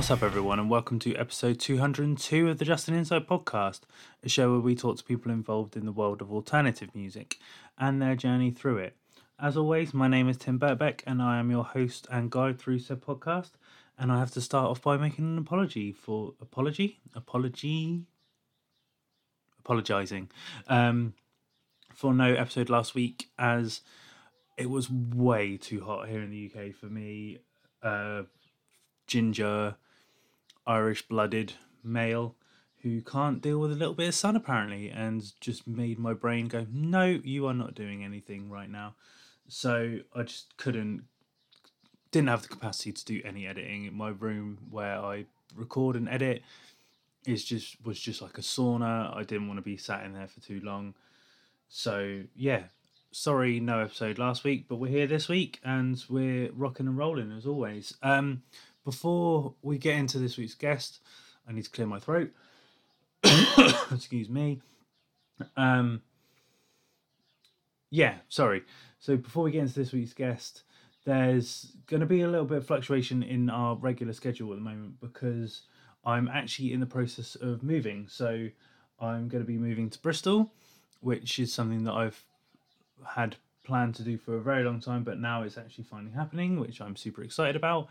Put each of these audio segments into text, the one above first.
What's up, everyone, and welcome to episode 202 of the Justin Inside podcast, a show where we talk to people involved in the world of alternative music and their journey through it. As always, my name is Tim Birkbeck, and I am your host and guide through said podcast. And I have to start off by making an apology for apology, apology, apologizing um, for no episode last week, as it was way too hot here in the UK for me. Uh, ginger, Irish blooded male who can't deal with a little bit of sun apparently, and just made my brain go, No, you are not doing anything right now. So I just couldn't, didn't have the capacity to do any editing. In my room where I record and edit is just was just like a sauna. I didn't want to be sat in there for too long. So yeah, sorry, no episode last week, but we're here this week and we're rocking and rolling as always. Um, before we get into this week's guest, I need to clear my throat. Excuse me. Um, yeah, sorry. So before we get into this week's guest, there's going to be a little bit of fluctuation in our regular schedule at the moment because I'm actually in the process of moving. So I'm going to be moving to Bristol, which is something that I've had planned to do for a very long time, but now it's actually finally happening, which I'm super excited about.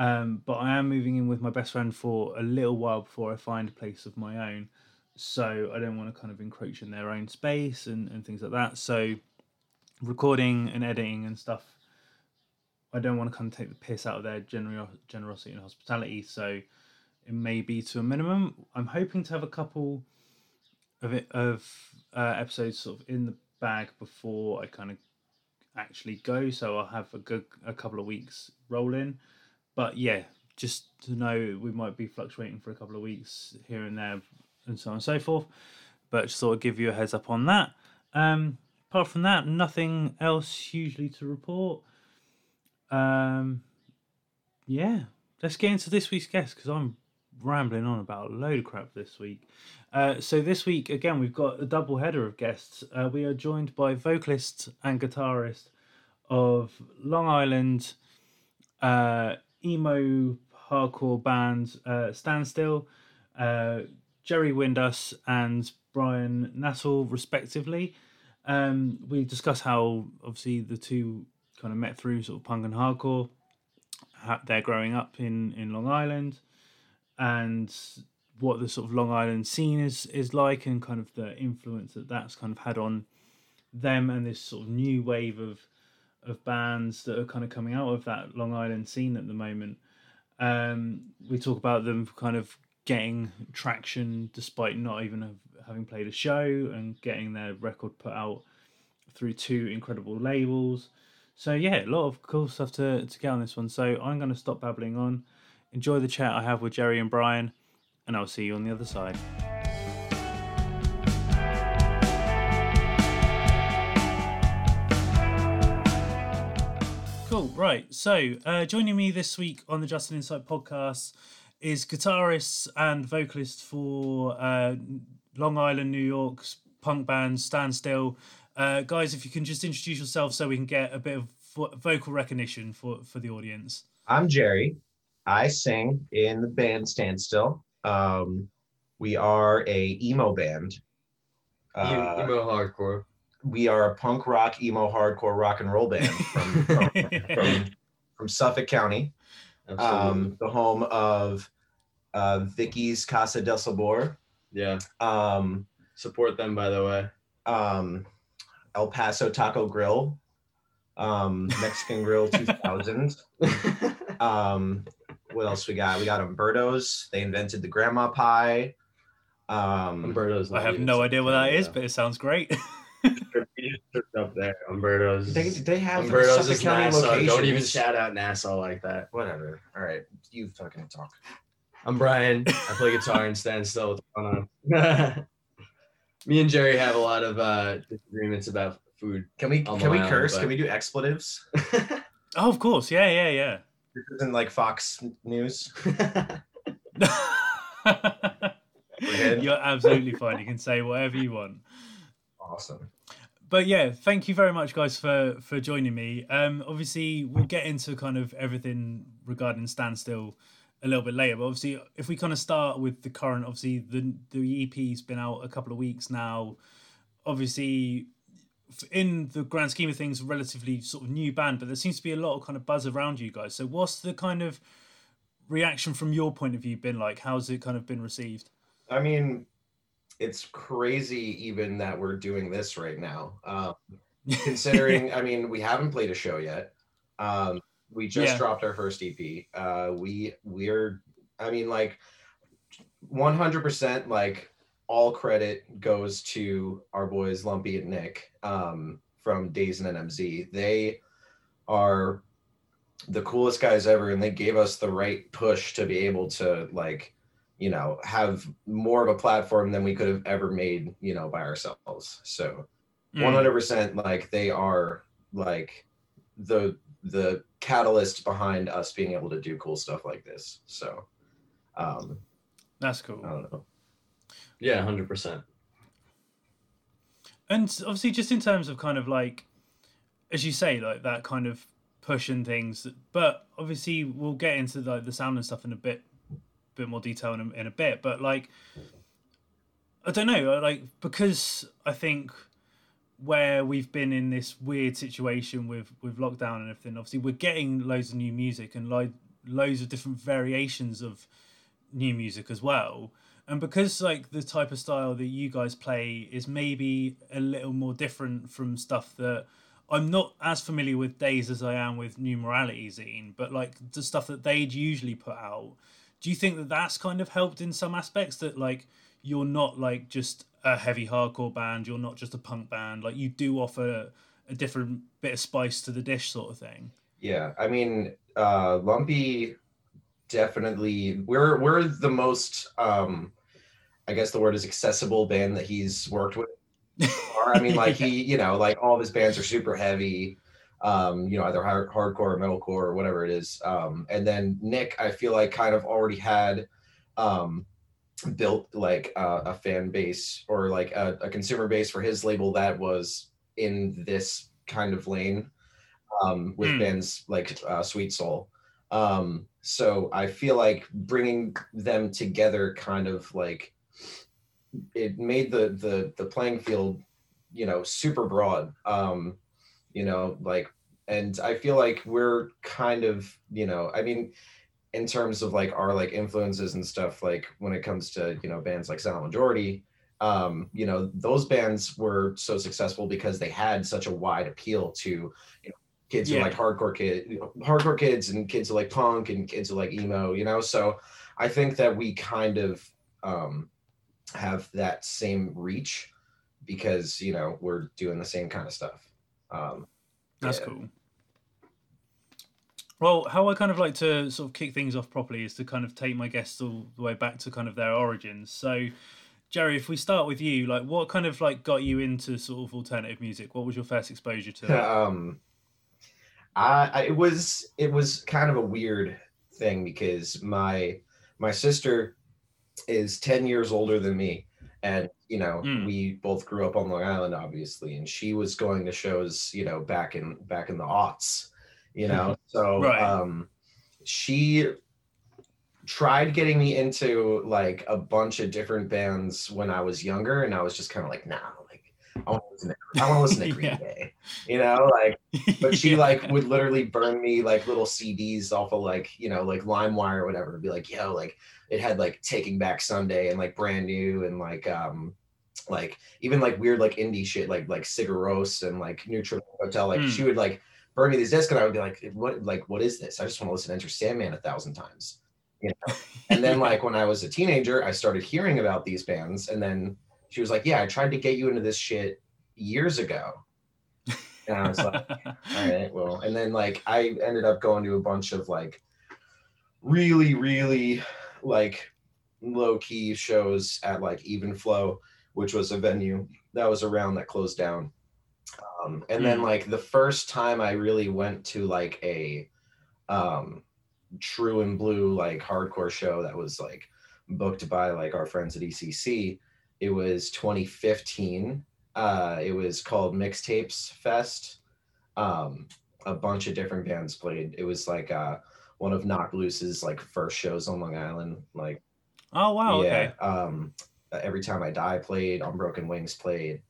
Um, but I am moving in with my best friend for a little while before I find a place of my own. So I don't want to kind of encroach in their own space and, and things like that. So recording and editing and stuff, I don't want to kind of take the piss out of their gener- generosity and hospitality. So it may be to a minimum. I'm hoping to have a couple of it of uh, episodes sort of in the bag before I kind of actually go. So I'll have a good a couple of weeks rolling but yeah, just to know we might be fluctuating for a couple of weeks here and there, and so on and so forth. But just sort of give you a heads up on that. Um, apart from that, nothing else hugely to report. Um, yeah, let's get into this week's guest because I'm rambling on about a load of crap this week. Uh, so this week again, we've got a double header of guests. Uh, we are joined by vocalist and guitarist of Long Island. Uh, emo hardcore band uh, Standstill, uh, Jerry Windus and Brian Nassel, respectively. Um, we discuss how obviously the two kind of met through sort of punk and hardcore. They're growing up in, in Long Island, and what the sort of Long Island scene is is like, and kind of the influence that that's kind of had on them, and this sort of new wave of of bands that are kind of coming out of that Long Island scene at the moment. Um, we talk about them kind of getting traction despite not even have, having played a show and getting their record put out through two incredible labels. So yeah, a lot of cool stuff to, to get on this one. So I'm going to stop babbling on, enjoy the chat I have with Jerry and Brian, and I'll see you on the other side. Cool. Right. So, uh, joining me this week on the Justin Insight podcast is guitarist and vocalist for uh, Long Island, New York's punk band Standstill. Uh, guys, if you can just introduce yourself so we can get a bit of vo- vocal recognition for, for the audience. I'm Jerry. I sing in the band Standstill. Um, we are a emo band. Uh, emo hardcore we are a punk rock, emo, hardcore rock and roll band from from, from, from, Suffolk County, um, the home of uh, Vicky's Casa del Sabor. Yeah. Um, Support them, by the way. Um, El Paso Taco Grill, um, Mexican Grill 2000. um, what else we got? We got Umberto's. They invented the grandma pie. Um, Umberto's. I have no idea what that is, but it sounds great up there. Umberto's. They, they have Umberto's is Nassau. Don't even shout out Nassau like that. Whatever. All right, you fucking talk. I'm Brian. I play guitar and stand still. What's going on? Me and Jerry have a lot of uh, disagreements about food. Can we can we curse? But... Can we do expletives? oh, of course. Yeah, yeah, yeah. This isn't like Fox News. You're absolutely fine. You can say whatever you want. Awesome. But yeah, thank you very much, guys, for for joining me. Um, obviously, we'll get into kind of everything regarding standstill a little bit later. But obviously, if we kind of start with the current, obviously the the EP's been out a couple of weeks now. Obviously, in the grand scheme of things, relatively sort of new band, but there seems to be a lot of kind of buzz around you guys. So, what's the kind of reaction from your point of view been like? How's it kind of been received? I mean, it's crazy even that we're doing this right now. Um, considering, I mean, we haven't played a show yet. Um, we just Yeah. dropped our first EP. Uh, we we're, I mean, like, one hundred percent, like all credit goes to our boys Lumpy and Nick um, from Daze and NMZ. They are the coolest guys ever, and they gave us the right push to be able to like, you know, have more of a platform than we could have ever made, you know, by ourselves. So Mm. one hundred percent like they are like the the catalyst behind us being able to do cool stuff like this. So um That's cool. I don't know. Yeah, hundred percent. And obviously, just in terms of kind of like, as you say, like that kind of push and things. But obviously, we'll get into like the sound and stuff in a bit, bit more detail in a, in a bit. But like, I don't know, like because I think where we've been in this weird situation with with lockdown and everything. Obviously, we're getting loads of new music and like loads of different variations of new music as well and because like the type of style that you guys play is maybe a little more different from stuff that I'm not as familiar with Daze as I am with New Morality Zine, but like the stuff that they'd usually put out. Do you think that that's kind of helped in some aspects that like you're not like just a heavy hardcore band, you're not just a punk band, like you do offer a different bit of spice to the dish sort of thing? Yeah, I mean, uh, Lumpy definitely. We're we're the most, um, I guess the word is accessible band that he's worked with. I mean, like he, you know, like all of his bands are super heavy, um, you know, either hard, hardcore or metalcore or whatever it is. Um, and then Nick, I feel like kind of already had um, built like uh, a fan base or like a, a consumer base for his label that was in this kind of lane um, with Hmm. bands like uh, Sweet Soul. Um, so I feel like bringing them together kind of like it made the the the playing field, you know, super broad. Um, you know, like, and I feel like we're kind of, you know, I mean, in terms of like our like influences and stuff, like when it comes to you know bands like Silent Majority, um, you know, those bands were so successful because they had such a wide appeal to you know, kids who like hardcore kid, you know, hardcore kids, and kids who like punk, and kids who like emo. You know, so I think that we kind of um, have that same reach because you know we're doing the same kind of stuff. Um, That's Yeah. cool. Well, how I kind of like to sort of kick things off properly is to kind of take my guests all the way back to kind of their origins. So, Jerry, if we start with you, like what kind of like got you into sort of alternative music? What was your first exposure to? it? um I, I it was it was kind of a weird thing because my my sister is 10 years older than me and you know Mm. we both grew up on long island obviously and she was going to shows you know back in back in the aughts you know so Right. um she tried getting me into like a bunch of different bands when i was younger and i was just kind of like nah i want to listen to, I want to listen to green Yeah. day you know like but she Yeah. like would literally burn me like little CDs off of like you know like LimeWire or whatever. Be like, yo, like it had like Taking Back Sunday and like Brand New and like um like even like weird like indie shit like like Sigur Rós and like Neutral Hotel. Like Mm. she would like burn me these discs and I would be like, what like what is this? I just want to listen to Enter Sandman a thousand times. You know? And then like when I was a teenager, I started hearing about these bands, and then she was like, yeah, I tried to get you into this shit years ago. And I was like all right well and then like i ended up going to a bunch of like really really like low key shows at like even flow which was a venue that was around that closed down um, and then Hmm. like the first time i really went to like a um true and blue like hardcore show that was like booked by like our friends at ecc it was 2015 uh it was called mixtapes fest um a bunch of different bands played it was like uh one of Knocked Loose's like first shows on Long Island. Like, Oh wow. yeah, Okay. um, Every Time I Die played, Unbroken Wings played.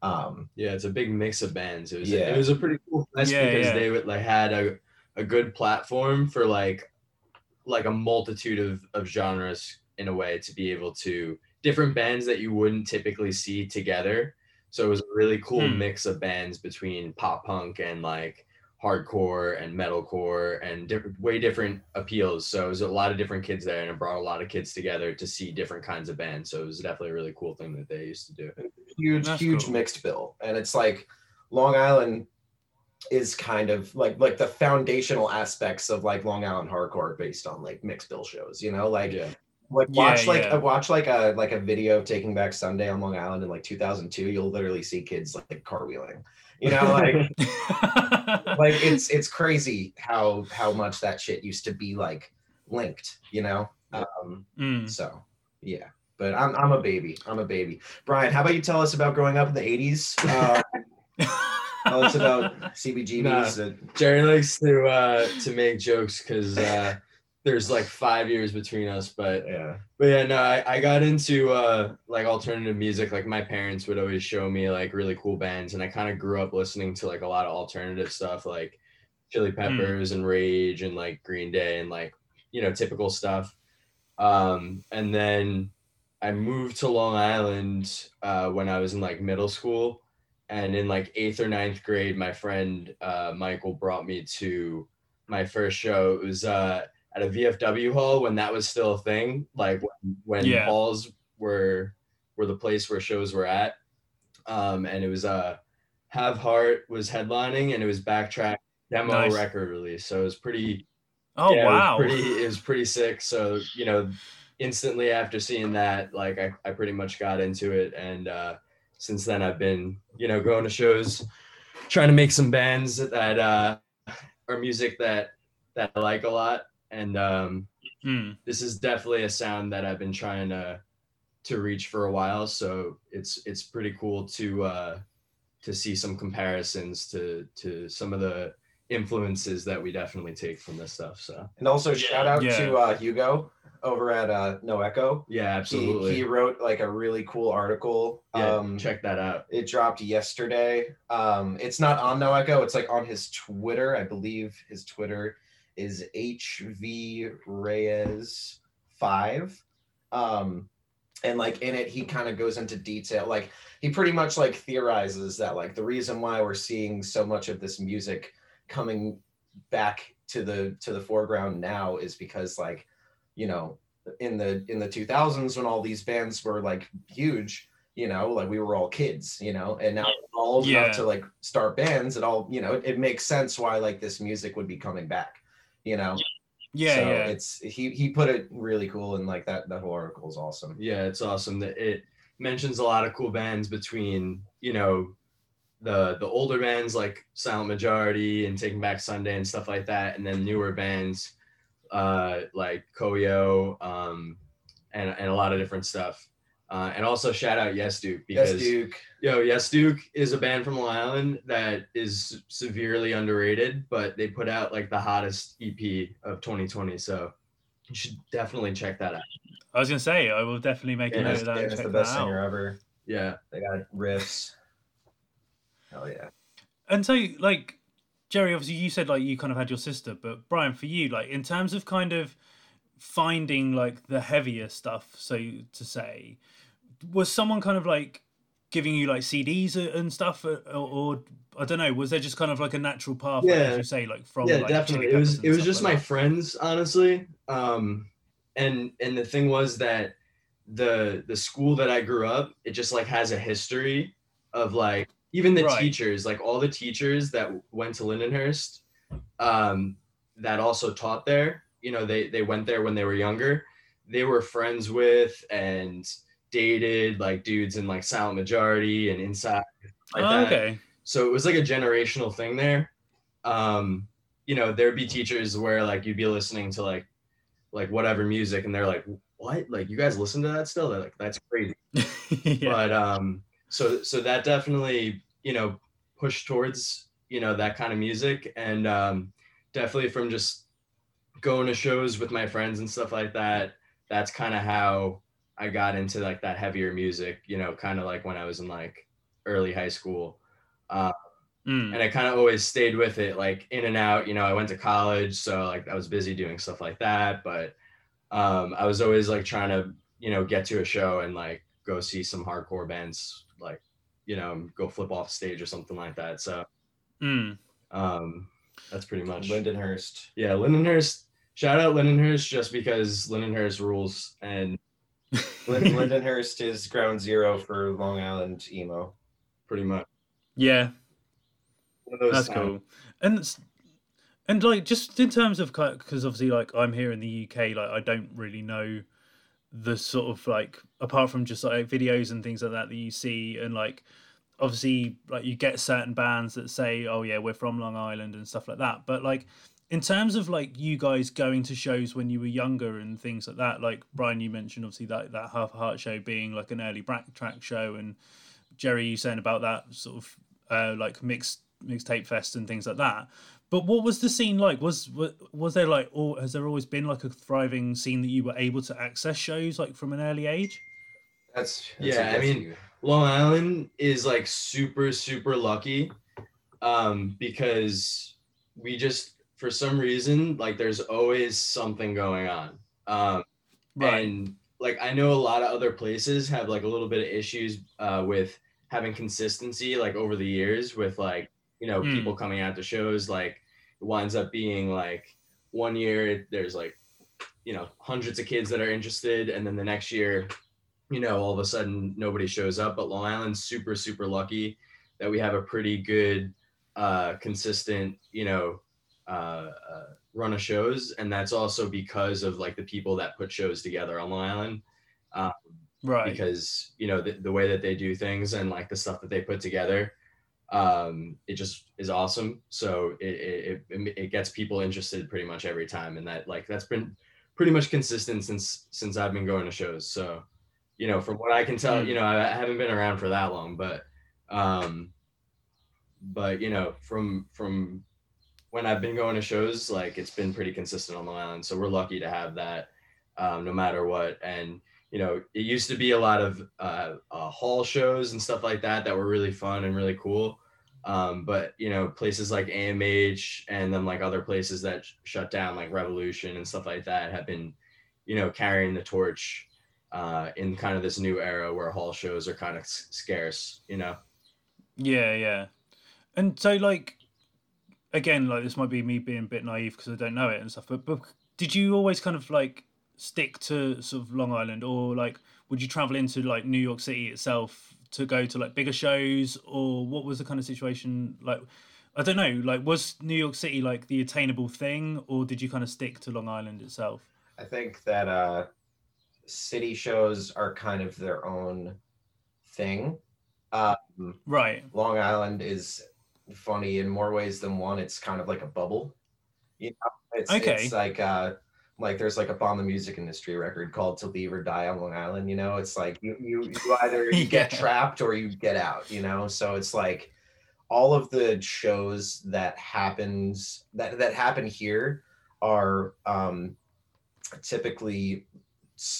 Um, Yeah, it's a big mix of bands. It was Yeah. it was a pretty cool fest Yeah, because yeah. they would like had a, a good platform for like like a multitude of, of genres in a way to be able to different bands that you wouldn't typically see together. So it was a really cool Hmm. mix of bands between pop punk and like hardcore and metalcore and different way different appeals. So it was a lot of different kids there and it brought a lot of kids together to see different kinds of bands. So it was definitely a really cool thing that they used to do. huge That's huge cool. mixed bill and it's like long island is kind of like like the foundational aspects of like long island hardcore based on like mixed bill shows you know like Yeah. Like Yeah, watch like yeah. watch like a like a video of taking back sunday on long island in like 2002 you'll literally see kids like cartwheeling you know like like it's it's crazy how how much that shit used to be like linked you know um Mm. so yeah, but I'm I'm a baby. I'm a baby. Brian, how about you tell us about growing up in the '80s? Uh, tell us about CBGBs. and- Jerry likes to uh to make jokes because uh there's like five years between us, but yeah, but yeah, no, I, I got into uh like alternative music. Like my parents would always show me like really cool bands, and I kind of grew up listening to like a lot of alternative stuff, like Chili Peppers and Rage and like Green Day and like you know typical stuff. Um, and then I moved to Long Island uh, when I was in like middle school, and in like eighth or ninth grade, my friend uh, Michael brought me to my first show. It was uh, at a VFW hall when that was still a thing, like when, when Yeah. halls were were the place where shows were at. Um, and it was uh, Have Heart was headlining, and it was Backtrack demo Nice. record release. So it was pretty oh yeah, wow. It was, pretty, it was pretty sick. So, you know, instantly after seeing that, like I, I pretty much got into it. And uh, since then I've been, you know, going to shows, trying to make some bands that uh, are music that, that I like a lot. And um, Mm. this is definitely a sound that I've been trying to, to reach for a while. So it's, it's pretty cool to, uh, to see some comparisons to, to some of the influences that we definitely take from this stuff. So. and also shout out Yeah. to uh, Hugo over at uh, No Echo. Yeah, He, absolutely. he wrote like a really cool article. yeah, um, check that out. It dropped yesterday. Um, it's not on No Echo. It's like on his Twitter. I believe his Twitter is HV Reyes five. Um, and like in it, he kind of goes into detail. Like he pretty much like theorizes that like the reason why we're seeing so much of this music coming back to the to the foreground now is because like you know in the in the 2000s when all these bands were like huge you know like we were all kids you know and now all old Yeah. enough to like start bands it all you know it, it makes sense why like this music would be coming back you know Yeah, so yeah. it's he he put it really cool and like that that whole article is awesome Yeah, it's awesome that it mentions a lot of cool bands between, you know, the the older bands like Silent Majority and Taking Back Sunday and stuff like that, and then newer bands uh like Koyo um and, and a lot of different stuff. Uh, and also shout out Yes Duke yes because duke Yo, Yes Duke is a band from Long Island that is severely underrated, but they put out like the hottest EP of 2020. So you should definitely check that out. I was gonna say I will definitely make a Yeah, note of that. and Dennis check the best singer out. ever Yeah. they got riffs hell yeah And so, like Jerry, obviously you said like you kind of had your sister, but Brian, for you, like in terms of kind of finding like the heavier stuff, so to say, was someone kind of like giving you like CDs and stuff, or, or I don't know, was there just kind of like a natural path, Yeah. as you say, like from yeah, like, definitely. It was it was just like my that? friends, honestly. Um and and the thing was that the the school that I grew up, it just like has a history of like even the Right. teachers, like all the teachers that went to Lindenhurst, um, that also taught there, you know, they they went there when they were younger. They were friends with and dated like dudes in like Silent Majority and Inside. Like Oh, that okay. so it was like a generational thing there um you know there'd be teachers where like you'd be listening to like like whatever music and they're like what like you guys listen to that still they're like that's crazy yeah. but um so so that definitely you know pushed towards you know that kind of music and um definitely from just going to shows with my friends and stuff like that. That's kind of how I got into like that heavier music, you know, kind of like when I was in like early high school. Uh, Mm. and I kind of always stayed with it, like in and out. You know, I went to college, so like I was busy doing stuff like that. But um, I was always like trying to, you know, get to a show and like go see some hardcore bands, like you know, go flip off stage or something like that. So Mm. um, that's pretty much. Lindenhurst. Yeah, Lindenhurst. Shout out Lindenhurst just because Lindenhurst rules and Lin- Lindenhurst is ground zero for Long Island emo. pretty much. Yeah, those that's times- cool. And and like just in terms of because obviously like I'm here in the UK, like I don't really know the sort of like apart from just like videos and things like that that you see and like obviously like you get certain bands that say oh yeah we're from long island and stuff like that but like in terms of like you guys going to shows when you were younger and things like that like brian you mentioned obviously that that half a heart show being like an early backtrack show and jerry you saying about that sort of uh like mixed mixtape fest and things like that. But what was the scene like? Was was, was there like or has there always been like a thriving scene that you were able to access shows like from an early age? That's, that's Yeah, I mean, you. Long Island is like super super lucky um because we just for some reason like there's always something going on. Um and like I know a lot of other places have like a little bit of issues uh with having consistency like over the years with like you know Mm. people coming out to shows like it winds up being like one year there's like you know hundreds of kids that are interested and then the next year you know all of a sudden nobody shows up but long island's super super lucky that we have a pretty good uh consistent you know uh, uh run of shows and that's also because of like the people that put shows together on long island. Uh, right. because you know the, the way that they do things and like the stuff that they put together um it just is awesome. So it it, it, it gets people interested pretty much every time and that like that's been pretty much consistent since since i've been going to shows. So you know from what i can tell Mm. you know I, I haven't been around for that long but um but you know from from when i've been going to shows like it's been pretty consistent on the island so we're lucky to have that um, no matter what. And you know it used to be a lot of uh, uh, hall shows and stuff like that that were really fun and really cool. Um, but you know places like amh and then like other places that sh- shut down like revolution and stuff like that have been you know carrying the torch uh, in kind of this new era where hall shows are kind of s- scarce you know? Yeah, yeah. And so, like, again, like this might be me being a bit naive because I don't know it and stuff. But, but did you always kind of like stick to sort of Long Island, or like would you travel into like New York City itself to go to like bigger shows, or what was the kind of situation like? I don't know. Like, was New York City like the attainable thing, or did you kind of stick to Long Island itself? I think that uh, city shows are kind of their own thing. Um, Right. Long Island is funny in more ways than one. It's kind of like a bubble. You know, it's, Okay. it's like uh, like there's like a bomb the music industry record called "To Leave or Die on Long Island." You know, it's like you you, you either you get trapped or you get out. You know, so it's like all of the shows that happens that that happen here are um, typically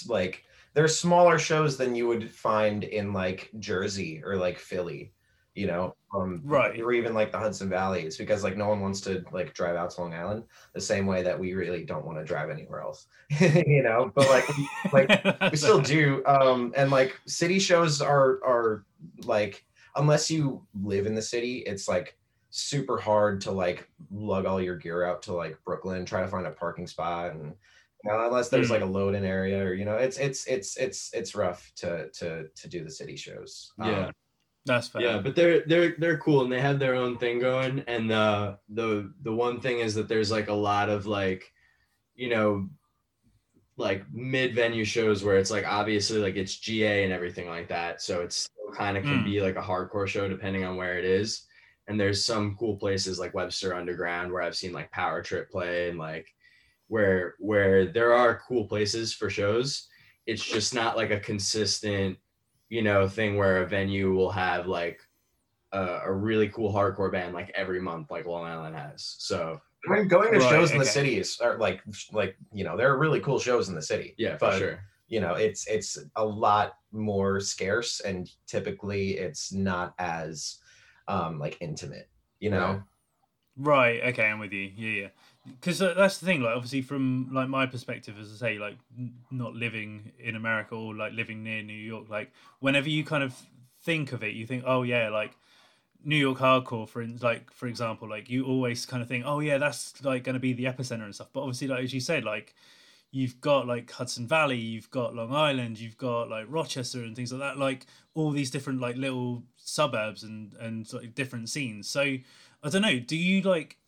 like they're smaller shows than you would find in like Jersey or like Philly, you know, um, Right. or even like the Hudson Valley. It's because like no one wants to like drive out to Long Island the same way that we really don't want to drive anywhere else, you know. But like like we still do, um, and like city shows are are like unless you live in the city, it's like super hard to like lug all your gear out to like Brooklyn, try to find a parking spot and you know, unless there's Hmm. like a load in area or you know, it's it's it's it's it's rough to to to do the city shows. Yeah. Um, That's fair. Yeah, but they're they're they're cool and they have their own thing going. And the the the one thing is that there's like a lot of like, you know, like mid venue shows where it's like obviously like it's GA and everything like that. So it's still kind of can Mm. be like a hardcore show depending on where it is. And there's some cool places like Webster Underground where I've seen like Power Trip play and like where where there are cool places for shows. It's just not like a consistent, you know, thing where a venue will have like a, a really cool hardcore band like every month, like Long Island has. So Going, going to Right, shows in the okay. city is are like like you know there are really cool shows in the city. yeah, for but sure. you know it's it's a lot more scarce and typically it's not as um like intimate. You know. Right. Right. Okay, I'm with you. Yeah, yeah. Because uh, that's the thing. Like, obviously, from like my perspective, as I say, like n- not living in America or like living near New York, like whenever you kind of think of it, you think, oh yeah, like New York hardcore, for like for example, like you always kind of think, oh yeah, that's like going to be the epicenter and stuff. But obviously, like as you said, like you've got like Hudson Valley, you've got Long Island, you've got like Rochester and things like that, like all these different like little suburbs and and of different scenes. So I don't know. Do you like,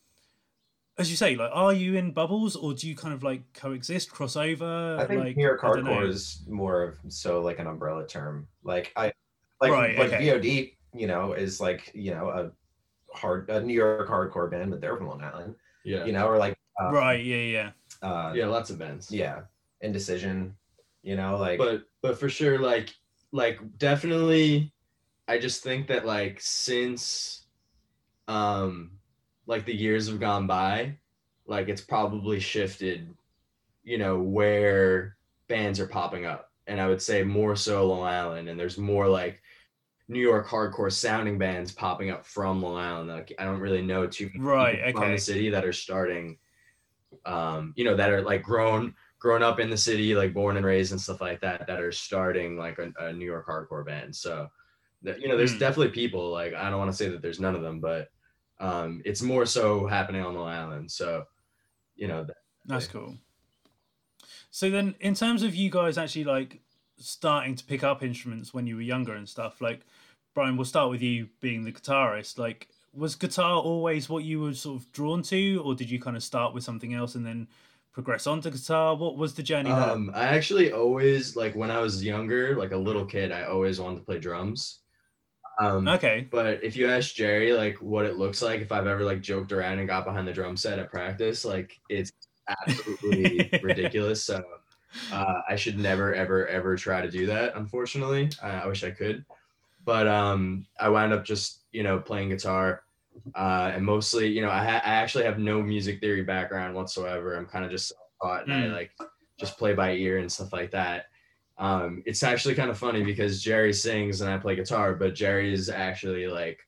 as you say, like, are you in bubbles or do you kind of like coexist, crossover? I think like, New York I don't know. hardcore is more of so like an umbrella term. Like I like Right, like okay. VOD, you know, is like you know a hard a New York hardcore band, but they're from Long Island. Yeah. You know, or like uh, Right. Yeah. Yeah. uh, yeah, lots of bands. yeah, indecision. You know, like but but for sure like like definitely i just think that like since um like the years have gone by like it's probably shifted you know where bands are popping up and i would say more so long island and there's more like new york hardcore sounding bands popping up from long island like i don't really know too many Right, people from the city that are starting um you know that are like grown grown up in the city, like born and raised and stuff like that, that are starting like a, a New York hardcore band. So, you know, there's Hmm. definitely people like I don't want to say that there's none of them, but um, it's more so happening on Long Island. So, you know, th- That's cool. So then, in terms of you guys actually like starting to pick up instruments when you were younger and stuff, like Brian, we'll start with you being the guitarist. Like, was guitar always what you were sort of drawn to, or did you kind of start with something else and then progress on to guitar? What was the journey um, I actually always like when I was younger, like a little kid, I always wanted to play drums. Um, Okay. But if you ask Jerry, like what it looks like if I've ever like joked around and got behind the drum set at practice, like it's absolutely ridiculous. So uh, I should never, ever, ever try to do that. Unfortunately, I, I wish I could, but um, I wound up just you know playing guitar, uh, and mostly you know I, ha- I actually have no music theory background whatsoever. I'm kind of just taught and I Mm. like just play by ear and stuff like that. Um, it's actually kind of funny because Jerry sings and I play guitar, but Jerry is actually like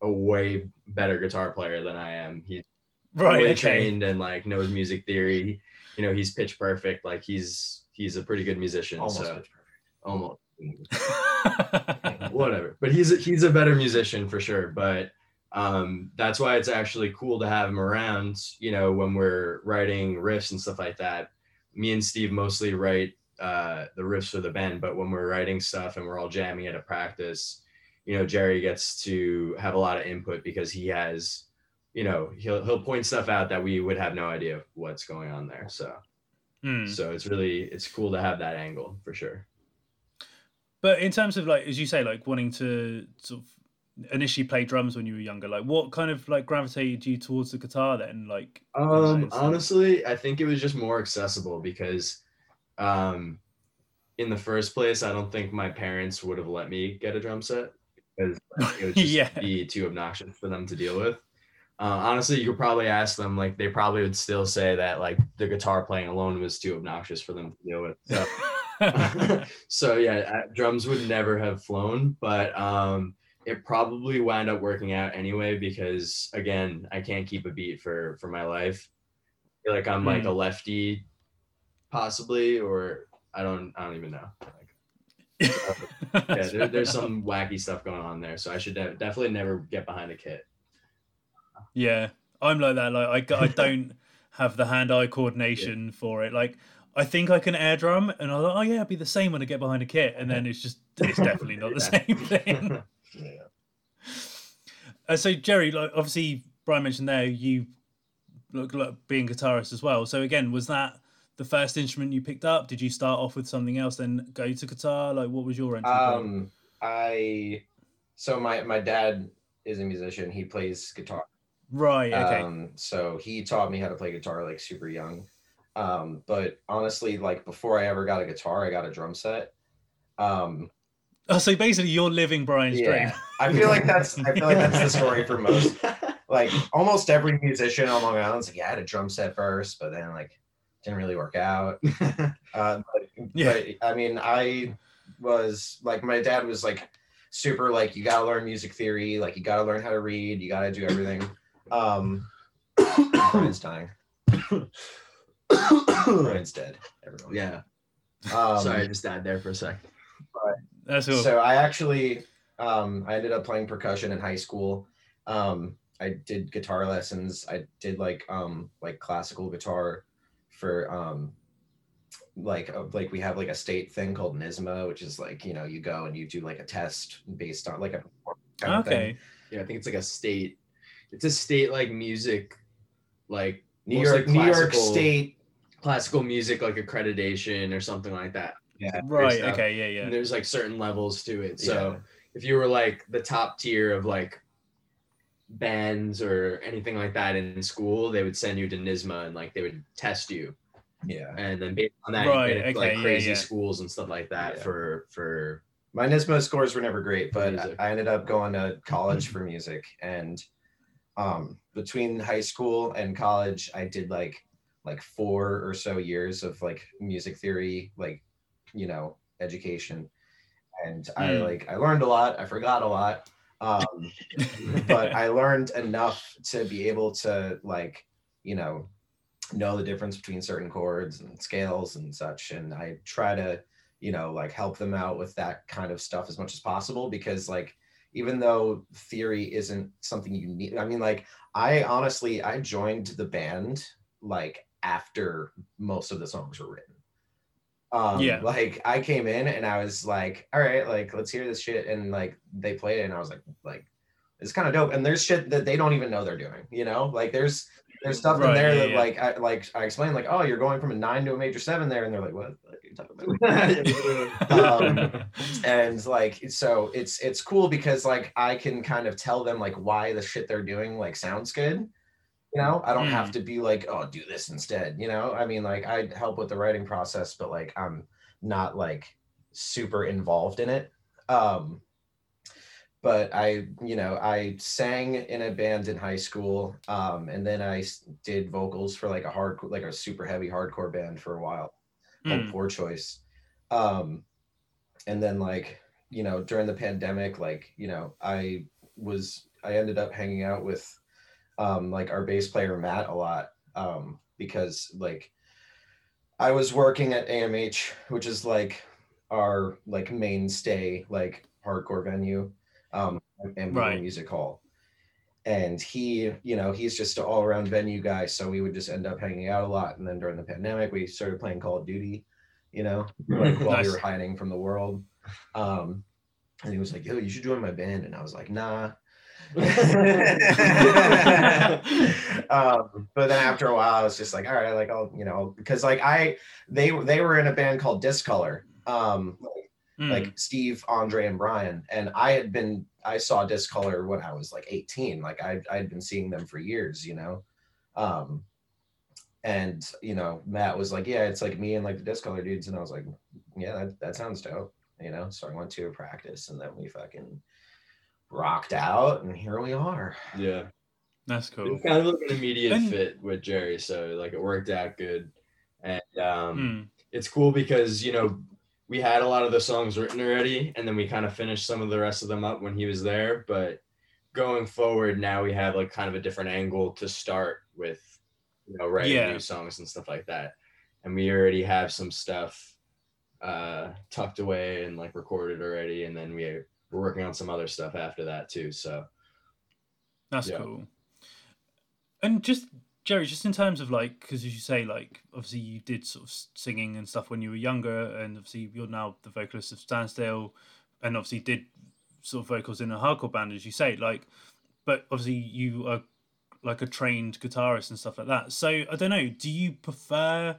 a way better guitar player than I am. He's Right. Okay. trained and like knows music theory. You know, he's pitch perfect. Like he's he's a pretty good musician. almost so pitch perfect. almost whatever. But he's a, he's a better musician for sure. But um, that's why it's actually cool to have him around. You know, when we're writing riffs and stuff like that. Me and Steve mostly write uh, the riffs or the bend, but when we're writing stuff and we're all jamming at a practice, you know, Jerry gets to have a lot of input because he has, you know, he'll he'll point stuff out that we would have no idea of what's going on there. So Hmm. so it's really it's cool to have that angle for sure. But in terms of like, as you say, like wanting to sort of initially play drums when you were younger, like what kind of like gravitated you towards the guitar then? Like, Um, honestly, I think it was just more accessible because, um, in the first place, I don't think my parents would have let me get a drum set because like, it would just Yeah. be too obnoxious for them to deal with. Uh, honestly, you could probably ask them, like, they probably would still say that, like, the guitar playing alone was too obnoxious for them to deal with. So, so yeah, drums would never have flown, but um, it probably wound up working out anyway because again, I can't keep a beat for for my life. I feel like I'm like a lefty, possibly, or I don't I don't even know. Like, yeah, there, there's some wacky stuff going on there, so I should de- definitely never get behind a kit. Yeah, I'm like that. Like I, I don't have the hand-eye coordination for it. Like I think I can air drum, and I thought, oh yeah, it'd be the same when I get behind a kit, and then it's just it's definitely not the same thing. Yeah. Uh, so Jerry, like obviously Brian mentioned there, you look like being guitarist as well. So again, was that the first instrument you picked up? Did you start off with something else, then go to guitar? Like what was your entry point? Um, I so my my dad is a musician. He plays guitar. Right. Okay. Um, so he taught me how to play guitar like super young. Um, but honestly, like before I ever got a guitar, I got a drum set. Um, Oh, so basically, you're living Brian's dream. I feel like that's I feel like that's the story for most. Like almost every musician on Long Island's like, yeah, I had a drum set first, but then like didn't really work out. Uh, but, Yeah. but I mean, I was like, my dad was like super like, you gotta learn music theory, like you gotta learn how to read, you gotta do everything. Um, Brian's dying. Brian's dead. Everyone. yeah. Um, Sorry, I just died there for a sec. That's cool. So I actually, um, I ended up playing percussion in high school. Um, I did guitar lessons. I did like um like classical guitar for um like uh, like we have like a state thing called NYSSMA, which is like you know you go and you do like a test based on like a kind of thing. okay. Yeah, I think it's like a state. It's a state like music, like New mostly York New York State. classical music like accreditation or something like that. Yeah. Right. Okay. Yeah. Yeah. And there's like certain levels to it. So Yeah. if you were like the top tier of like bands or anything like that in school, they would send you to NYSSMA and like they would test you. Yeah. And then based on that, Right, you get okay, like crazy yeah. schools and stuff like that Yeah. for for my NYSSMA scores were never great, but Music. I ended up going to college for music. And um, between high school and college, I did like like four or so years of like music theory, like you know, education. And I Mm. like I learned a lot. I forgot a lot, um, but I learned enough to be able to like you know know the difference between certain chords and scales and such. And I try to you know like help them out with that kind of stuff as much as possible because like even though theory isn't something you need i mean like i honestly i joined the band like after most of the songs were written um Yeah. like i came in and i was like all right like let's hear this shit and like they played it and i was like like it's kind of dope and there's shit that they don't even know they're doing you know like there's there's stuff in there yeah, that yeah. like I like I explained like oh you're going from a nine to a major seven there and they're like what the are you talking about Um, and like so it's it's cool because like I can kind of tell them like why the shit they're doing like sounds good you know I don't have to be like oh do this instead you know I mean like I help with the writing process but like I'm not like super involved in it um but I, you know, I sang in a band in high school, um, and then I did vocals for like a hard, like a super heavy hardcore band for a while Mm. Poor Choice. Um, and then like, you know, during the pandemic, like, you know, I was, I ended up hanging out with, um, like our bass player Matt a lot, um, because like, I was working at AMH, which is like our like mainstay like hardcore venue, um, and Right. music hall. And he, you know, he's just an all around venue guy. So we would just end up hanging out a lot. And then during the pandemic, we started playing Call of Duty, you know, like while Nice. we were hiding from the world. Um, and he was like, yo, you should join my band. And I was like, nah. um, but then after a while, I was just like, all right, like I'll, you know, because like I, they they were in a band called Discolor, um, Mm. like Steve, Andre, and Brian, and I had been, I saw Discolor when I was like 18, like I I'd been seeing them for years, you know, um, and you know, Matt was like, yeah, it's like me and like the Discolor dudes, and I was like, yeah, that that sounds dope, you know, so I went to a practice, and then we fucking rocked out, and here we are. yeah. That's cool. It's kind of like an immediate And- fit with Jerry, so like it worked out good. And um Mm. it's cool because you know we had a lot of the songs written already and then we kind of finished some of the rest of them up when he was there but going forward now we have like kind of a different angle to start with you know writing Yeah. new songs and stuff like that and we already have some stuff uh tucked away and like recorded already and then we we're working on some other stuff after that too so That's Yeah. cool. And just Jerry, just in terms of like, because as you say, like obviously you did sort of singing and stuff when you were younger, and obviously you're now the vocalist of Standstill, and obviously did sort of vocals in a hardcore band, as you say, like, but obviously you are like a trained guitarist and stuff like that. So I don't know, do you prefer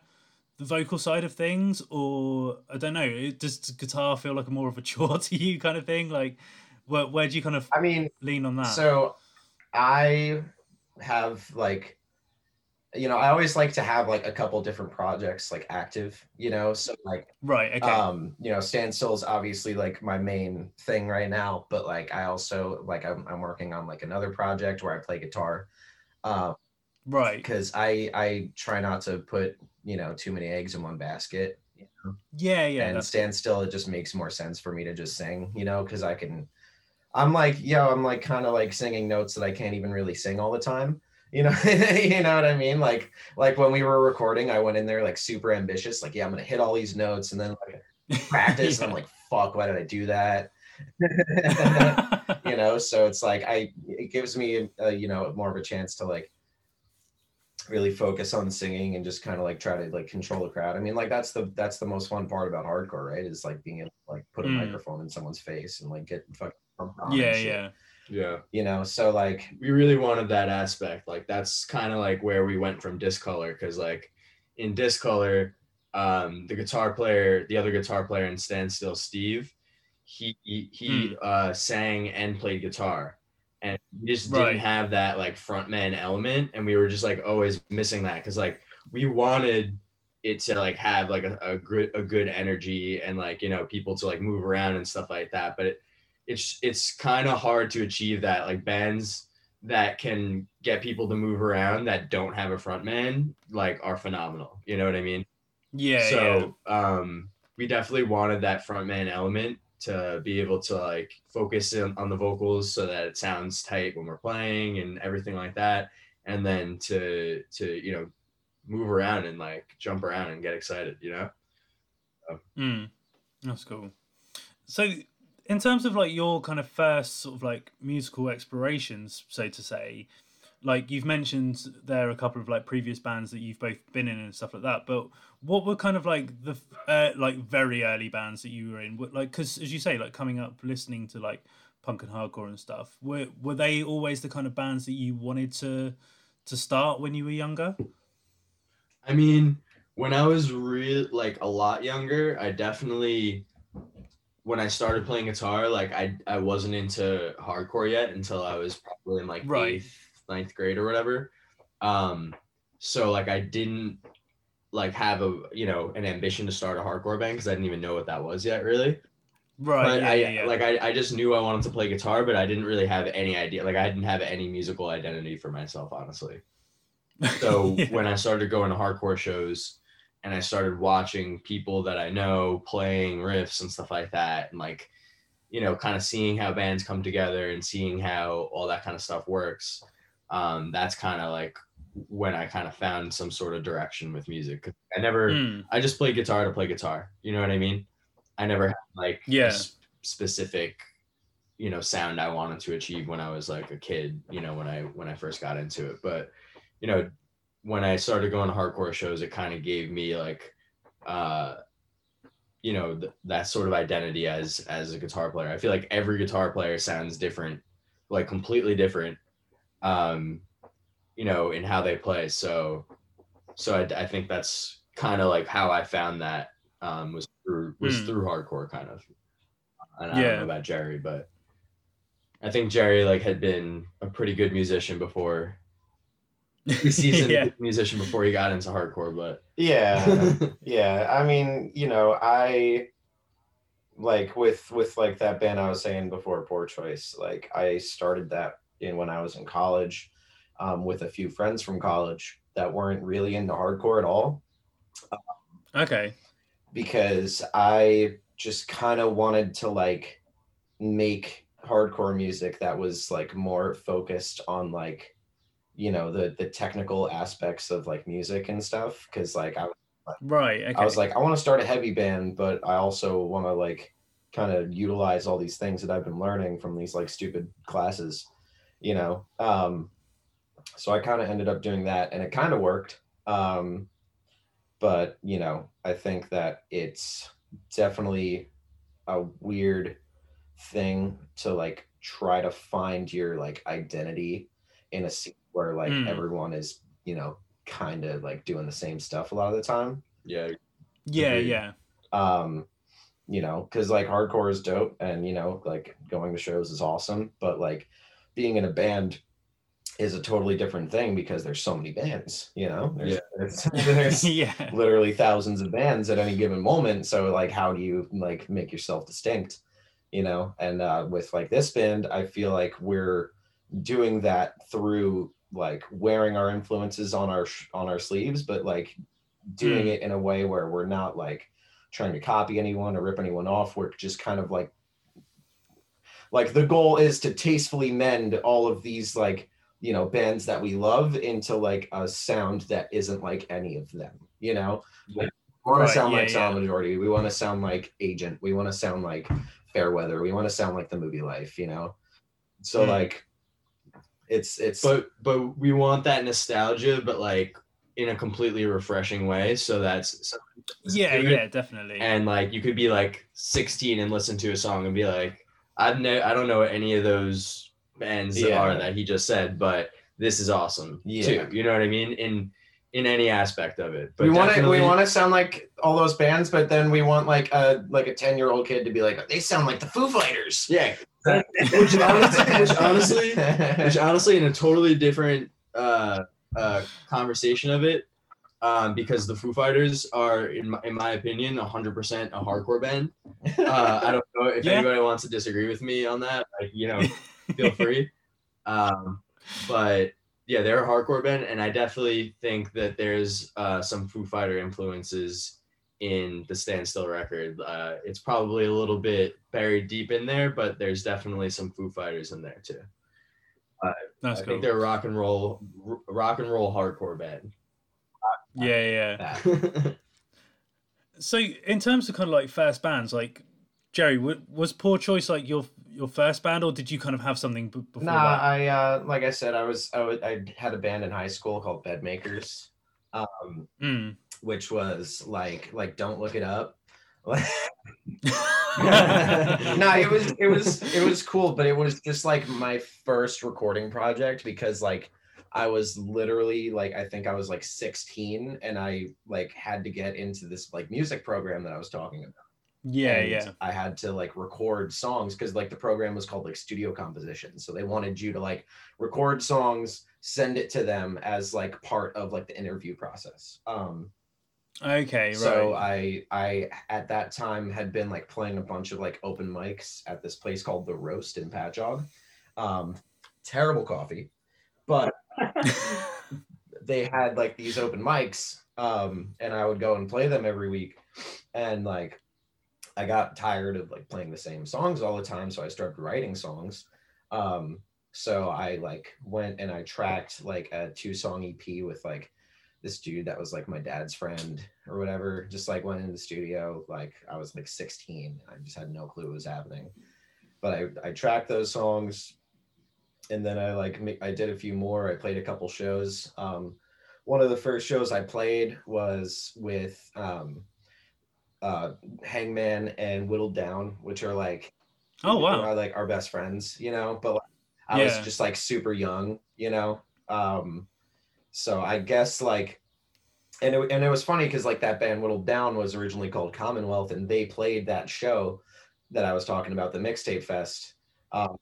the vocal side of things, or I don't know, does guitar feel like a more of a chore to you, kind of thing? Like, where where do you kind of I mean, lean on that? So I have like you know, I always like to have like a couple different projects like active, you know. So like Right. Okay. um, you know, standstill is obviously like my main thing right now, but like I also like I'm I'm working on like another project where I play guitar. Um right. because I I try not to put, you know, too many eggs in one basket. You know? Yeah. Yeah. and that's- Standstill it just makes more sense for me to just sing you know because i can i'm like yo i'm like kind of like singing notes that i can't even really sing all the time you know you know what i mean like like when we were recording i went in there like super ambitious like yeah i'm gonna hit all these notes and then like practice and i'm like fuck why did i do that you know so it's like i it gives me a, you know more of a chance to like really focus on singing and just kind of like try to like control the crowd i mean like that's the that's the most fun part about hardcore right is like being able to like put a Mm. microphone in someone's face and like get fucking pumped on and yeah. Yeah. Yeah. you know so like we really wanted that aspect. Like that's kind of like where we went from Discolor because like in Discolor, um, the guitar player, the other guitar player in Standstill, Steve, he he, he uh, sang and played guitar, and we just Right. didn't have that like frontman element, and we were just like always missing that because like we wanted it to like have like a, a good a good energy and like you know people to like move around and stuff like that, but it, it's it's kind of hard to achieve that like bands that can get people to move around that don't have a front man like are phenomenal you know what i mean Yeah. yeah. so um we definitely wanted that front man element to be able to like focus in, on the vocals so that it sounds tight when we're playing and everything like that. And then to to you know move around and like jump around and get excited you know? Mm, that's cool. So, in terms of like your kind of first sort of like musical explorations, so to say, like you've mentioned there are a couple of like previous bands that you've both been in and stuff like that. But what were kind of like the uh, like very early bands that you were in? Like, because as you say, like coming up listening to like punk and hardcore and stuff, were were they always the kind of bands that you wanted to to start when you were younger? I mean, when I was real like a lot younger, I definitely when I started playing guitar, like I I wasn't into hardcore yet until I was probably in like Right. eighth, ninth grade or whatever. Um so like I didn't like have a you know an ambition to start a hardcore band because I didn't even know what that was yet really. Right. but yeah, I yeah, yeah. like I, I just knew I wanted to play guitar, but I didn't really have any idea. Like I didn't have any musical identity for myself, honestly. So when I started going to hardcore shows and I started watching people that I know playing riffs and stuff like that, and like, you know, kind of seeing how bands come together and seeing how all that kind of stuff works, um, that's kind of like when I kind of found some sort of direction with music. I never, Mm, I just play guitar to play guitar. You know what I mean? I never had like Yeah. s- specific, you know, sound I wanted to achieve when I was like a kid. You know, when I when I first got into it, but you know, when I started going to hardcore shows, it kind of gave me like, uh, you know, th- that sort of identity as as a guitar player. I feel like every guitar player sounds different, like completely different. Um, you know, in how they play. So, so I, I think that's kind of like how I found that um, was through was Hmm. through hardcore kind of. And I don't Yeah. know about Jerry, but I think Jerry like had been a pretty good musician before pretty seasoned yeah. musician before he got into hardcore, but yeah yeah i mean you know i like with with like that band i was saying before poor choice like i started that in when i was in college um, with a few friends from college that weren't really into hardcore at all Okay. because i just kind of wanted to like make hardcore music that was like more focused on like you know the the technical aspects of like music and stuff because like i Right. Okay. I was like, I want to start a heavy band, but I also want to like kind of utilize all these things that I've been learning from these like stupid classes, you know. Um, so I kind of ended up doing that, and it kind of worked. Um, but you know, I think that it's definitely a weird thing to like try to find your like identity in a scene where like Mm. everyone is, you know, kind of like doing the same stuff a lot of the time yeah, yeah. agreed. Yeah. um you know because like hardcore is dope and you know like going to shows is awesome but like being in a band is a totally different thing because there's so many bands, you know. There's, Yeah. there's, there's yeah. literally thousands of bands at any given moment. So like, how do you like make yourself distinct, you know? And uh, with like this band, I feel like we're doing that through like wearing our influences on our sh- on our sleeves, but like doing Mm. it in a way where we're not like trying to copy anyone or rip anyone off. We're just kind of like like the goal is to tastefully mend all of these like you know bands that we love into like a sound that isn't like any of them you know? Like, we want Right, to sound yeah, like Sound majority we want to sound like agent. We want to sound like fairweather. We want to sound like the Movielife you know? So Hmm. like it's it's but but we want that nostalgia, but like in a completely refreshing way. So that's Yeah, yeah, definitely. and like you could be like 16 and listen to a song and be like, I've no, I don't know what any of those bands Yeah. are that he just said, but this is awesome Yeah. too. You know what I mean? In in any aspect of it. But we want to we want to sound like all those bands but then we want like a like a 10 year old kid to be like they sound like the foo fighters yeah. which honestly, which honestly, which honestly, in a totally different uh, uh, conversation of it, um, because the Foo Fighters are, in my, in my opinion, 100% a hardcore band. Uh, I don't know if Yeah. anybody wants to disagree with me on that. Like, you know, feel free. Um, but yeah, they're a hardcore band, and I definitely think that there's uh, some Foo Fighter influences in the Standstill record. Uh, it's probably a little bit buried deep in there, but there's definitely some Foo Fighters in there too. That's I cool. think they're a rock and roll, rock and roll hardcore band. Yeah, yeah. So, in terms of kind of like first bands, like Jerry, w- was Poor Choice like your your first band, or did you kind of have something b- before Nah, that? I uh, like I said, I was I, was, I had a band in high school called Bedmakers, um, Mm. which was like like don't look it up. no, it was it was it was cool, but it was just like my first recording project because like I was literally like I think I was like 16 and I like had to get into this like music program that I was talking about. yeah, and yeah. I had to like record songs because like the program was called like studio composition. So they wanted you to like record songs, send it to them as like part of like the interview process. Um Okay, right. so I I at that time had been like playing a bunch of like open mics at this place called The Roast in Patchogue. Um terrible coffee, they had like these open mics um and i would go and play them every week. And like i got tired of like playing the same songs all the time so i started writing songs. Um so i like went and i tracked like a two song ep with like this dude that was like my dad's friend or whatever just like went in the studio like i was like 16 i just had no clue what was happening. But i i tracked those songs and then I like I did a few more. I played a couple shows. Um, one of the first shows I played was with um, uh, Hangman and Whittled Down, which are like oh wow. are like our best friends, you know. But like, I was just like super young, you know. Um, so I guess like, and it, and it was funny because like that band Whittled Down was originally called Commonwealth, and they played that show that I was talking about, the Mixtape Fest. Um,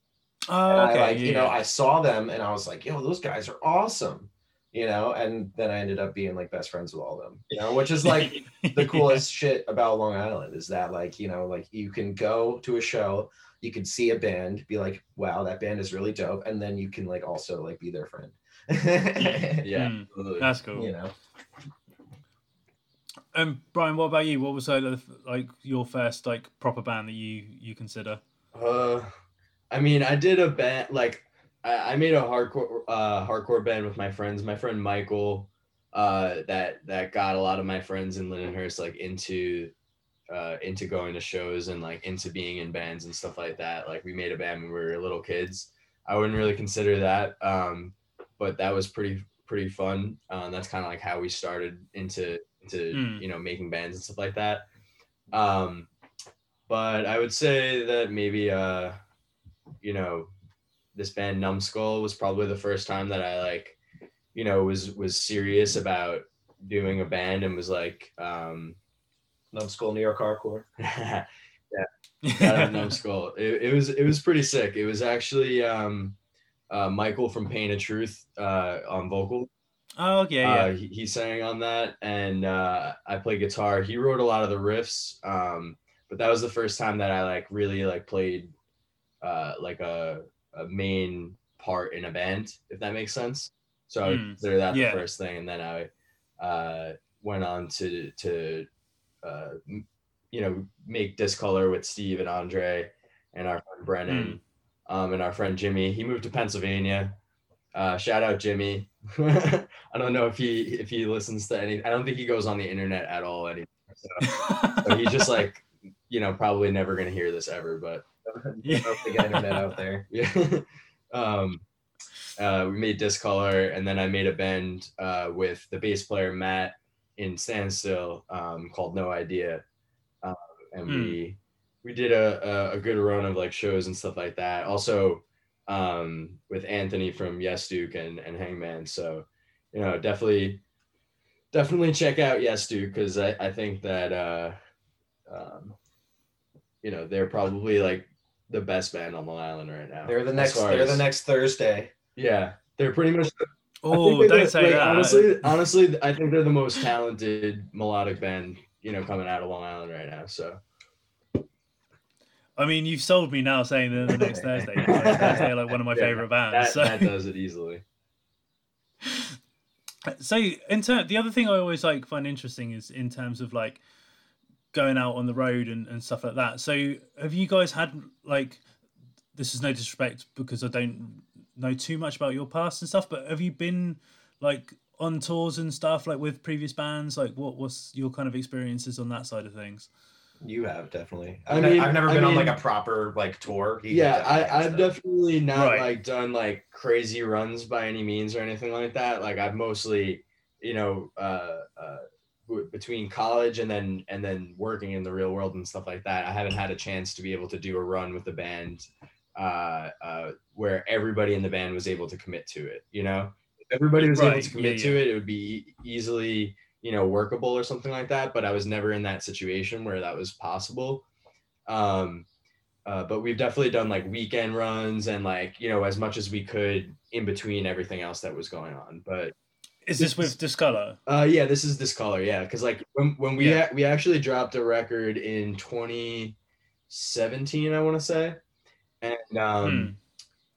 Oh, and okay. I like, yeah, you know. I saw them and I was like, yo, those guys are awesome. You know, and then I ended up being like best friends with all of them, you know, which is like the coolest shit about Long Island is that like, you know, like you can go to a show, you can see a band, be like, wow, that band is really dope. And then you can like also like be their friend. Yeah, Mm, that's cool. You know. Um, Brian, what about you? What was like, like your first like proper band that you you consider? Uh, I mean, I did a band like I, I made a hardcore uh hardcore band with my friends. My friend Michael, uh, that that got a lot of my friends in Lindenhurst like into uh into going to shows and like into being in bands and stuff like that. Like we made a band when we were little kids. I wouldn't really consider that, um, but that was pretty pretty fun. Um, that's kind of like how we started into into Mm. you know making bands and stuff like that. Um, but I would say that maybe uh, you know, this band Numbskull was probably the first time that I like, you know, was was serious about doing a band and was like, um, Numbskull New York Hardcore. yeah, out Numbskull. It, it was it was pretty sick. It was actually um, uh, Michael from Pain of Truth uh, on vocal. Oh yeah, yeah. Uh, he, he sang on that, and uh, I play guitar. He wrote a lot of the riffs, um, but that was the first time that I like really like played uh, like a, a main part in a band, if that makes sense. So I would Mm, consider that yeah. the first thing, and then I uh, went on to to uh, m- you know make Discolor with Steve and Andre and our friend Brennan um, and our friend Jimmy. He moved to Pennsylvania. Uh, shout out Jimmy. I don't know if he if he listens to any. I don't think he goes on the internet at all anymore. So, so he's just like you know probably never gonna hear this ever. But Yeah. Hope to get internet out there. yeah. um, uh, we made Discolor, and then I made a band uh, with the bass player Matt in Standstill um, called No Idea, um, and Hmm. we we did a, a a good run of like shows and stuff like that. Also um, with Anthony from Yes Duke and and Hangman. So you know definitely definitely check out Yes Duke because I I think that uh, um, you know they're probably like the best band on Long Island right now. They're the next. They're the next Thursday. Yeah, they're pretty much. I oh, think they're don't the- say like, that. Honestly, honestly, I think they're the most talented melodic band you know coming out of Long Island right now. So I mean, you've sold me now saying they're the next Thursday. The next Thursday are like one of my Yeah, favorite bands. that, so. that does it easily. so in ter- the other thing I always like find interesting is in terms of like going out on the road and, and stuff like that. So have you guys had like this is no disrespect because I don't know too much about your past and stuff, but have you been like on tours and stuff like with previous bands? Like what was your kind of experiences on that side of things? You have definitely. I I've, mean- I've never I been on like a proper like tour. He yeah, I, I've though. definitely not Right. like done like crazy runs by any means or anything like that. Like I've mostly, you know, uh, uh, w- between college and then and then working in the real world and stuff like that, I haven't had a chance to be able to do a run with the band uh, uh, where everybody in the band was able to commit to it. You know, if everybody was able to commit yeah. to it, it would be easily you know workable or something like that. But I was never in that situation where that was possible. Um, uh, but we've definitely done like weekend runs and like you know as much as we could in between everything else that was going on but Is this with Discolor? uh yeah this is Discolor yeah because like when, when we Yeah. a- we actually dropped a record in 2017 i want to say and um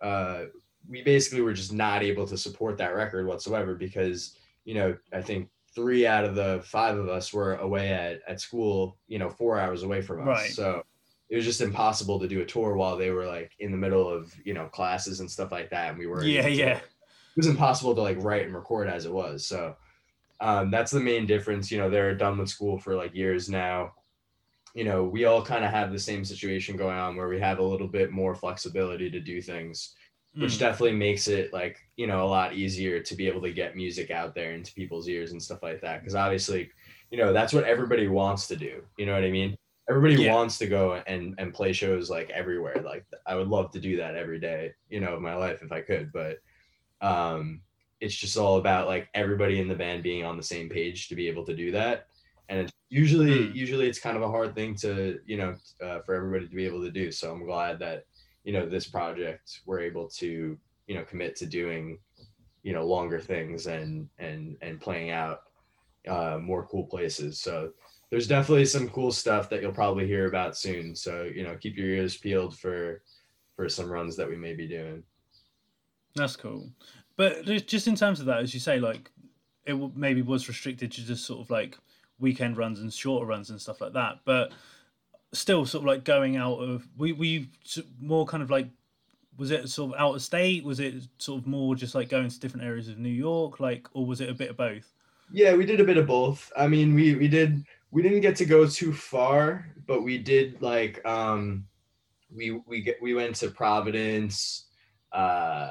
uh we basically were just not able to support that record whatsoever because you know i think three out of the five of us were away at, at school you know four hours away from us Right. so it was just impossible to do a tour while they were like in the middle of you know classes and stuff like that and we were Yeah, yeah. it was impossible to like write and record as it was so um, that's the main difference you know they're done with school for like years now you know we all kind of have the same situation going on where we have a little bit more flexibility to do things which Mm. definitely makes it like you know a lot easier to be able to get music out there into people's ears and stuff like that because obviously you know that's what everybody wants to do you know what i mean everybody Yeah. wants to go and and play shows like everywhere like i would love to do that every day you know of my life if i could but um it's just all about like everybody in the band being on the same page to be able to do that. And it's usually Hmm. usually it's kind of a hard thing to you know uh, for everybody to be able to do. So i'm glad that you know this project we're able to you know commit to doing you know longer things and and and playing out uh more cool places. So there's definitely some cool stuff that you'll probably hear about soon. So you know keep your ears peeled for for some runs that we may be doing That's cool. But just in terms of that, as you say, like it maybe was restricted to just sort of like weekend runs and shorter runs and stuff like that. But still, sort of like going out of we we more kind of like was it sort of out of state? Was it sort of more just like going to different areas of New York? Like, or was it a bit of both? Yeah, we did a bit of both. I mean, we we did we didn't get to go too far, but we did like um we we get we went to Providence, uh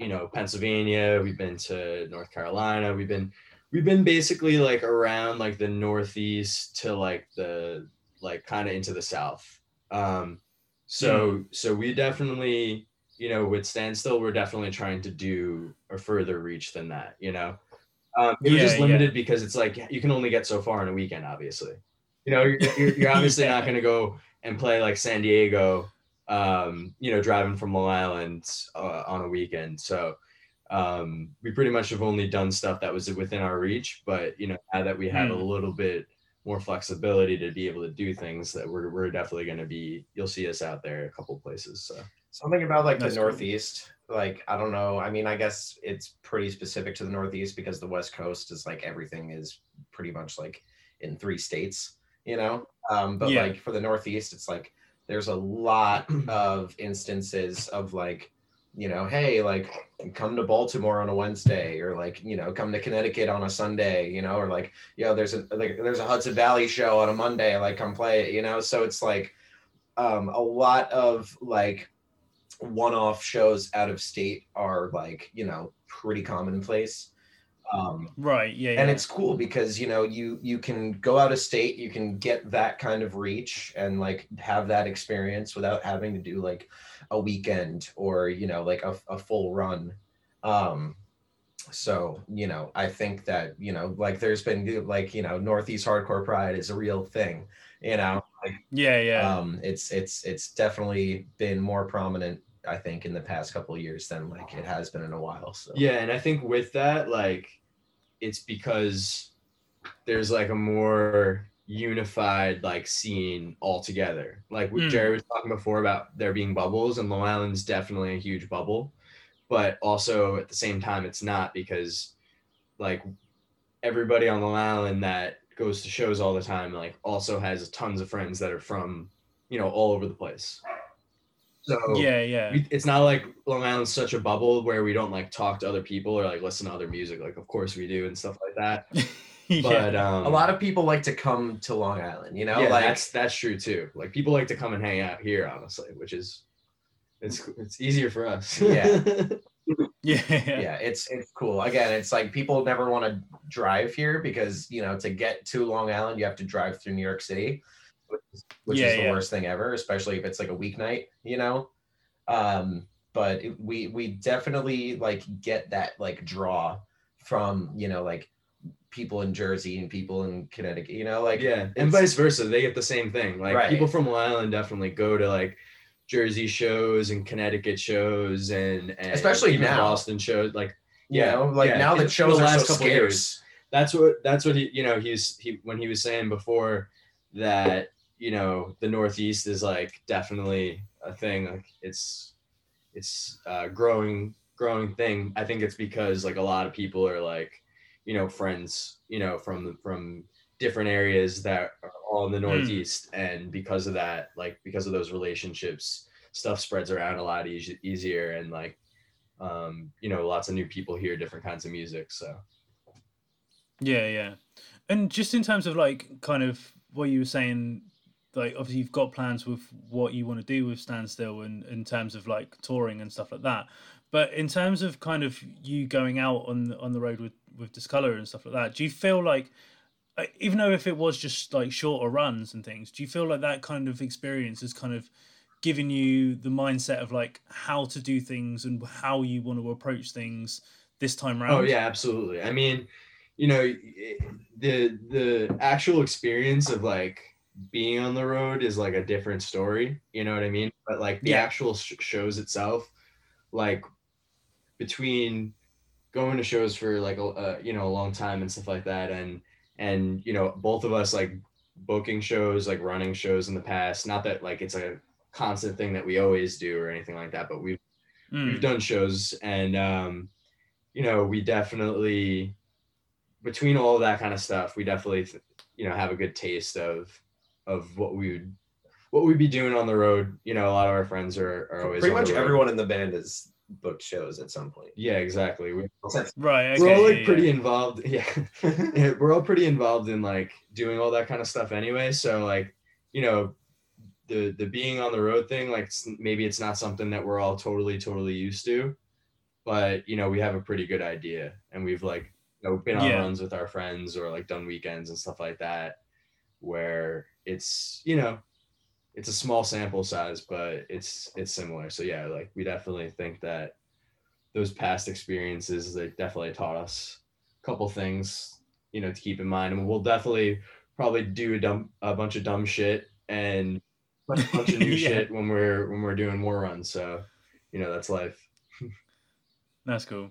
you know, Pennsylvania, we've been to North Carolina, we've been we've been basically like around like the northeast to like the like kind of into the south. Um so so we definitely you know with standstill we're definitely trying to do a further reach than that you know um, it was Yeah, just yeah. limited because it's like you can only get so far in a weekend obviously you know you're, you're, you're obviously not going to go and play like san diego um, you know, driving from Long Island uh, on a weekend. So um, we pretty much have only done stuff that was within our reach. But you know, now that we have Hmm. a little bit more flexibility to be able to do things, that we're we're definitely going to be. You'll see us out there a couple places. So Something about like That's the cool. Northeast. Like I don't know. I mean, I guess it's pretty specific to the Northeast because the West Coast is like everything is pretty much like in three states. You know. Um, but Yeah. like for the Northeast, it's like there's a lot of instances of like you know hey like come to baltimore on a wednesday or like you know come to connecticut on a sunday you know or like you know there's a like there's a hudson valley show on a monday like come play it you know? So it's like um a lot of like one-off shows out of state are like you know pretty commonplace um Right. Yeah. and yeah. it's cool because you know you you can go out of state you can get that kind of reach and like have that experience without having to do like a weekend or you know like a, a full run um so you know i think that you know like there's been like you know northeast hardcore pride is a real thing you know like yeah. Yeah. um it's it's it's definitely been more prominent i think in the past couple of years than like it has been in a while so yeah, and I think with that, like, it's because there's like a more unified like scene altogether. Like Mm. Jerry was talking before about there being bubbles, and Long Island's definitely a huge bubble, but also at the same time, it's not because like everybody on Long Island that goes to shows all the time, like, also has tons of friends that are from you know all over the place. So yeah. Yeah. we, it's not like Long Island's such a bubble where we don't like talk to other people or like listen to other music. Like, of course we do and stuff like that. yeah. But um, a lot of people like to come to long island you know yeah, like that's that's true too. Like people like to come and hang out here, honestly, which is it's it's easier for us. Yeah. yeah. yeah it's it's cool again it's like people never want to drive here because you know to get to long island you have to drive through new york city which is, which Yeah, is the yeah. worst thing ever especially if it's like a weeknight you know um but it- we we definitely like get that like draw from you know like people in jersey and people in connecticut you know like yeah, and vice versa. They get the same thing. Like Right. people from Long Island definitely go to like Jersey shows and Connecticut shows and, and Especially even now. Boston shows. Like you yeah, know like yeah, now in that the shows are last so couple scarce years. that's what that's what he you know he's he when he was saying before that you know the northeast is like definitely a thing like it's it's uh growing growing thing. I think it's because like a lot of people are like you know friends you know from from different areas that are all in the northeast and because of that like because of those relationships stuff spreads around a lot easy, easier and like um you know lots of new people hear different kinds of music so. Yeah, yeah. And just in terms of like kind of what you were saying, like obviously you've got plans with what you want to do with Standstill and in terms of like touring and stuff like that. But in terms of kind of you going out on on the road with with Discolor and stuff like that, do you feel like uh, even though if it was just like shorter runs and things, do you feel like that kind of experience has kind of given you the mindset of like how to do things and how you want to approach things this time around? Oh yeah, absolutely. I mean, you know, the the actual experience of like being on the road is like a different story. You know what I mean? But like the Yeah. actual sh- shows itself, like between going to shows for like a uh, you know a long time and stuff like that, and and you know both of us like booking shows, like running shows in the past. Not that like it's a constant thing that we always do or anything like that, but we've Mm. we've done shows and um you know we definitely between all that kind of stuff we definitely th- you know have a good taste of of what we would what we'd be doing on the road you know a lot of our friends are, are always pretty on much the road. everyone in the band is booked shows at some point yeah exactly we, Right. Okay, we're all like yeah. pretty involved yeah. yeah we're all pretty involved in like doing all that kind of stuff anyway so like you know the the being on the road thing like it's, maybe it's not something that we're all totally totally used to but you know we have a pretty good idea and we've like you know been on Yeah. runs with our friends or like done weekends and stuff like that where it's you know it's a small sample size but it's it's similar so yeah like we definitely think that those past experiences they definitely taught us a couple things you know to keep in mind and we'll definitely probably do a dumb a bunch of dumb shit and a bunch of new Yeah. shit when we're when we're doing more runs. So, you know, that's life. That's cool.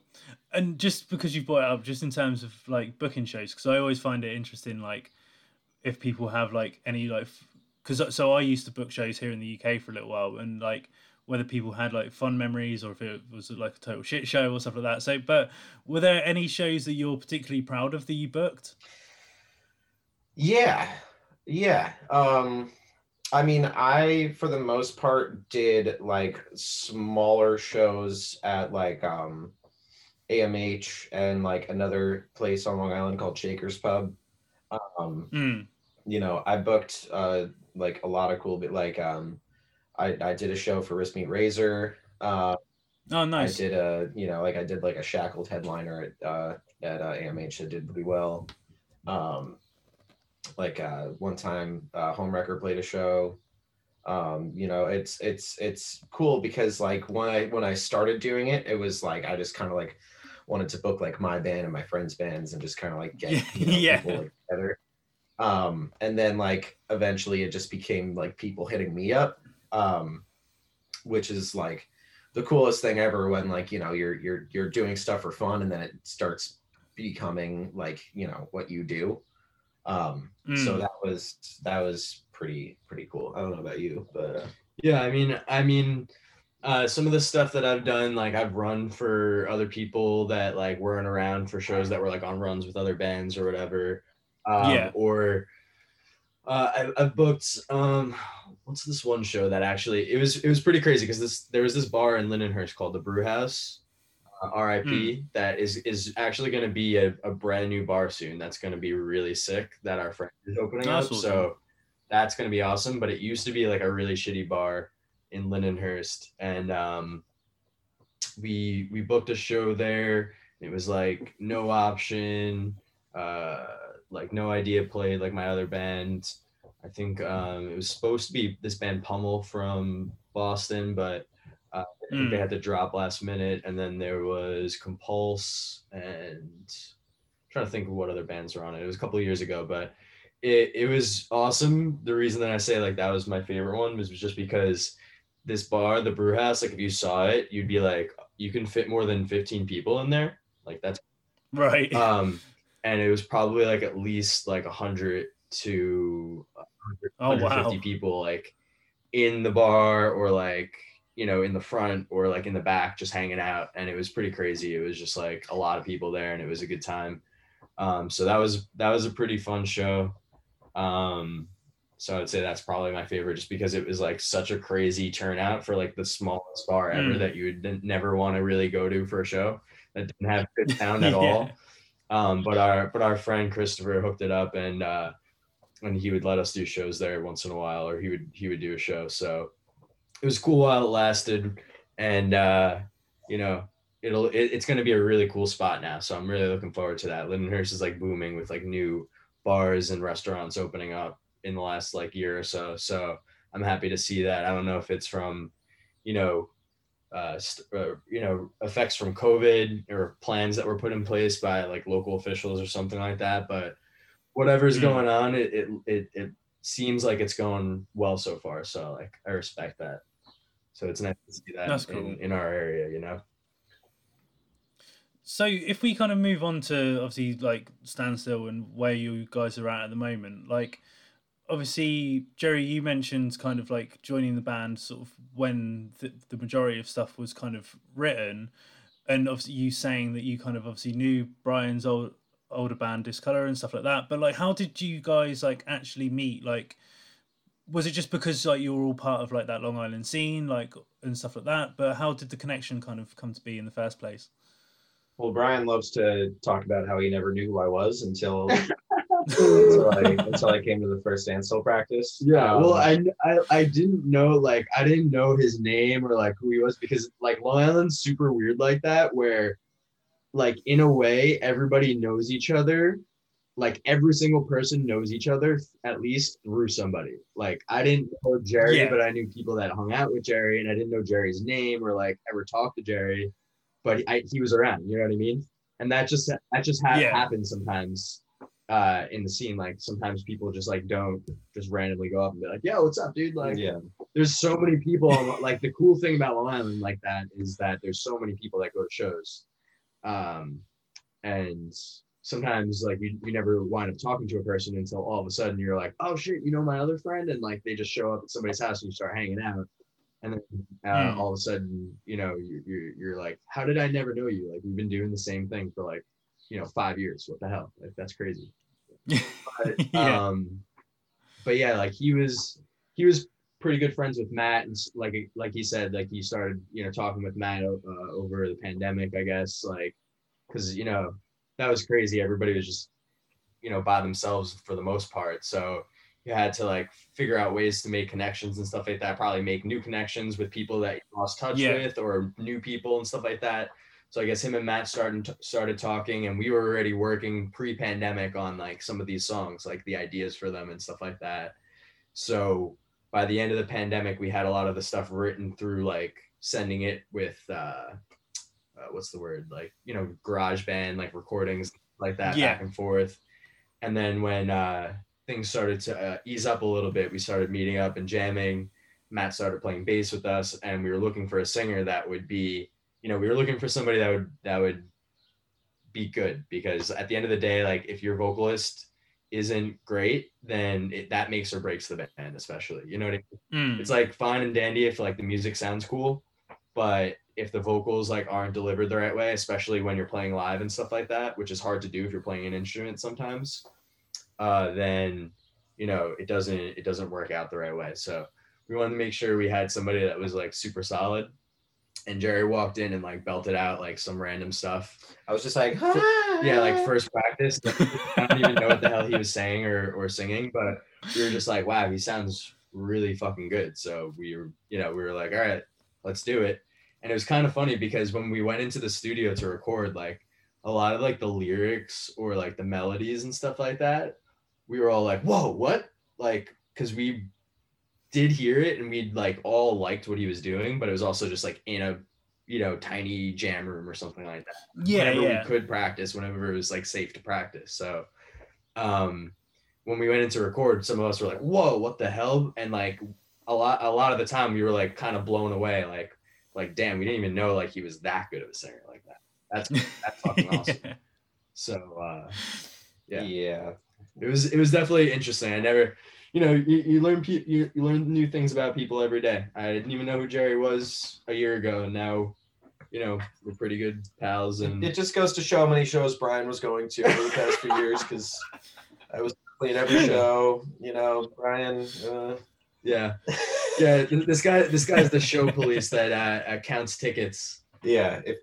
And just because you brought it up, just in terms of like booking shows, because I always find it interesting, like if people have like any like, because so I used to book shows here in the UK for a little while, and like whether people had like fun memories or if it was like a total shit show or stuff like that. So, but were there any shows that you're particularly proud of that you booked? Yeah. Yeah. Um I mean, I for the most part did like smaller shows at like um AMH and like another place on Long Island called Shaker's Pub. Um Mm. you know, I booked uh like a lot of cool bit like um I I did a show for Wristmeetrazor. Uh Oh, nice. I did a, you know, like I did like a shackled headliner at uh, at uh, AMH that did pretty well. Um, like uh, one time, uh, Homewrecker played a show. Um, you know, it's it's it's cool because like when I when I started doing it, it was like I just kind of like wanted to book like my band and my friends' bands and just kind of like get you know, Yeah. people like, together. Um, and then like eventually it just became like people hitting me up, um, which is like the coolest thing ever when like you know you're you're you're doing stuff for fun and then it starts becoming like you know what you do um so Mm. that was that was pretty pretty cool i don't know about you but uh, Yeah, I mean, I mean, uh, some of the stuff that I've done, like I've run for other people that like weren't around for shows that were like on runs with other bands or whatever. Um, Yeah. Or uh, I, I've booked. Um, what's this one show that actually it was it was pretty crazy because this there was this bar in Lindenhurst called the Brew House. Uh, RIP Hmm. that is is actually going to be a, a brand new bar soon. That's going to be really sick. That our friend is opening That's up. awesome. So that's going to be awesome. But it used to be like a really shitty bar in Lindenhurst, and um, we we booked a show there. It was like no option, uh, like no idea played like my other band. I think um, it was supposed to be this band Pummel from Boston, but uh, I think they Mm. had to drop last minute. And then there was Compulse and I'm trying to think of what other bands were on it. It was a couple of years ago, but it, it was awesome. The reason that I say like that was my favorite one was just because this bar, the brew house, like if you saw it, you'd be like, you can fit more than 15 people in there. Like that's Right. um and it was probably like at least like 100 to 100, Oh, 150 wow. people like in the bar or like you know in the front or like in the back just hanging out and it was pretty crazy it was just like a lot of people there and it was a good time um so that was that was a pretty fun show um so i'd say that's probably my favorite just because it was like such a crazy turnout for like the smallest bar ever Mm. that you would never want to really go to for a show that didn't have good sound at Yeah. all um, but our but our friend Christopher hooked it up and uh, and he would let us do shows there once in a while, or he would he would do a show. So it was cool while it lasted, and uh, you know it'll it, it's going to be a really cool spot now. So I'm really looking forward to that. Lindenhurst is like booming with like new bars and restaurants opening up in the last like year or so. So I'm happy to see that. I don't know if it's from you know uh, st- uh, you know effects from COVID or plans that were put in place by like local officials or something like that. But whatever's Mm. going on, it, it it it seems like it's going well so far. So like I respect that. So it's nice to see that That's in, in our area, you know. So if we kind of move on to obviously like standstill and where you guys are at at the moment, like obviously Jerry, you mentioned kind of like joining the band sort of when the, the majority of stuff was kind of written, and obviously you saying that you kind of obviously knew Brian's old older band Discolor and stuff like that. But like, how did you guys like actually meet? Like, was it just because like you were all part of like that Long Island scene, like and stuff like that? But how did the connection kind of come to be in the first place? well brian loves to talk about how he never knew who i was until until, I, until I came to the first standstill practice Yeah, Um, well, I, I I didn't know like I didn't know his name or like who he was because like Long Island's super weird like that where like in a way everybody knows each other like every single person knows each other at least through somebody like I didn't know Jerry Yeah. but I knew people that hung out with Jerry and I didn't know Jerry's name or like ever talked to Jerry but I, he was around you know what I mean and that just that just ha- Yeah. happens sometimes uh in the scene like sometimes people just like don't just randomly go up and be like yo what's up dude? Like yeah. there's so many people like the cool thing about Long Island like that is that there's so many people that go to shows. Um and sometimes like you, you never wind up talking to a person until all of a sudden you're like oh shit you know my other friend? And like they just show up at somebody's house and you start hanging out. And then uh, Hmm. all of a sudden you know you, you're, you're like how did i never know you? Like we've been doing the same thing for like you know five years. What the hell? Like that's crazy but, Yeah. um but yeah like he was he was pretty good friends with matt and like like he said like he started you know talking with matt uh, over the pandemic i guess like because you know that was crazy everybody was just you know by themselves for the most part so you had to like figure out ways to make connections and stuff like that probably make new connections with people that you lost touch Yeah. with or new people and stuff like that so I guess him and Matt started started talking, and we were already working pre-pandemic on like some of these songs, like the ideas for them and stuff like that. So by the end of the pandemic, we had a lot of the stuff written through like sending it with uh, uh what's the word like you know GarageBand like recordings like that Yeah. back and forth and then when uh things started to uh, ease up a little bit we started meeting up and jamming matt started playing bass with us and we were looking for a singer that would be you know we were looking for somebody that would that would be good because at the end of the day like if your vocalist isn't great then it, that makes or breaks the band especially you know what I mean? Mm. it's like fine and dandy if like the music sounds cool but if the vocals like aren't delivered the right way especially when you're playing live and stuff like that which is hard to do if you're playing an instrument sometimes uh then you know it doesn't it doesn't work out the right way so we wanted to make sure we had somebody that was like super solid and jerry walked in and like belted out like some random stuff. I was just like, yeah like first practice i don't even know what the hell he was saying or, or singing but we were just like wow he sounds really fucking good. So we were you know we were like all right let's do it. And it was kind of funny because when we went into the studio to record like a lot of like the lyrics or like the melodies and stuff like that we were all like whoa what? Like because we did hear it and we'd like all liked what he was doing but it was also just like in a you know tiny jam room or something like that Yeah, whenever yeah. we could practice, whenever it was like safe to practice. So um when we went into record, some of us were like, whoa, what the hell? And like a lot a lot of the time we were like kind of blown away, like like damn, we didn't even know like he was that good of a singer like that. That's that's fucking awesome. So uh yeah. yeah. it was it was definitely interesting. I never you know, you, you learn pe- you, you learn new things about people every day. I didn't even know who Jerry was a year ago, and now, you know, we're pretty good pals. And It just goes to show how many shows Brian was going to over the past few years because I was playing every show. You know, Brian. Uh, Yeah, yeah. This guy, this guy's the show police that uh, uh, counts tickets. yeah. If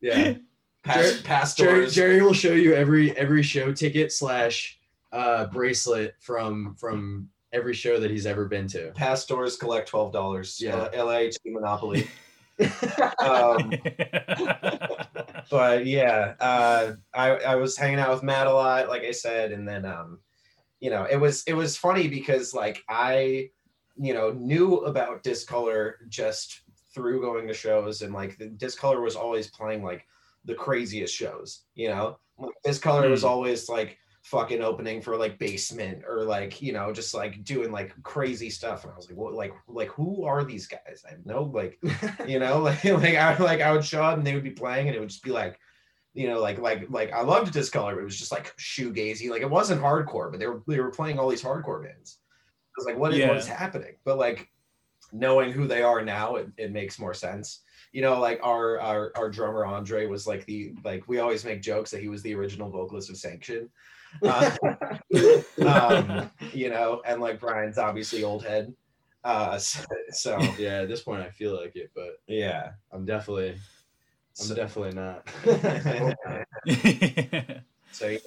Yeah, past, Jerry- past Jerry. Jerry will show you every every show ticket slash uh, bracelet from from every show that he's ever been to. Past doors collect twelve dollars. Yeah. Uh, LA Monopoly. um, but yeah, uh, I I was hanging out with Matt a lot, like I said, and then um, you know, it was it was funny because like I, you know, knew about Discolor just through going to shows, and like the Discolor was always playing like the craziest shows, you know. Like, Discolor was Hmm. always like fucking opening for like basement or like you know just like doing like crazy stuff. And i was like what like like who are these guys? I have no like you know like like i like i would show up and they would be playing and it would just be like you know like like like i loved discolor but it was just like shoegazy. Like it wasn't hardcore but they were they were playing all these hardcore bands. I was like what is, what is happening? But like knowing who they are now it, it makes more sense. You know like our, our our drummer andre was like the like we always make jokes that he was the original vocalist of sanction uh, um, you know and like brian's obviously old head uh so, so yeah, at this point I feel like it, but yeah I'm definitely, I'm So- definitely not. so yeah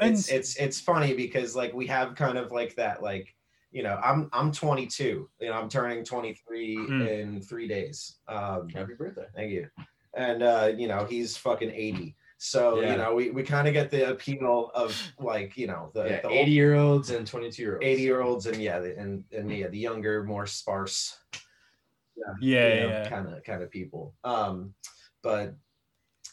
it's it's it's funny because like we have kind of like that like you know i'm i'm 22 you know i'm turning 23 Mm. in three days um Happy birthday. thank you and uh you know he's fucking 80 so Yeah. you know we, we kind of get the appeal of like you know the, Yeah, the 80 year olds and 22 year olds. 80 year olds and yeah the, and and yeah the younger more sparse yeah, yeah. kind of kind of people. Um, but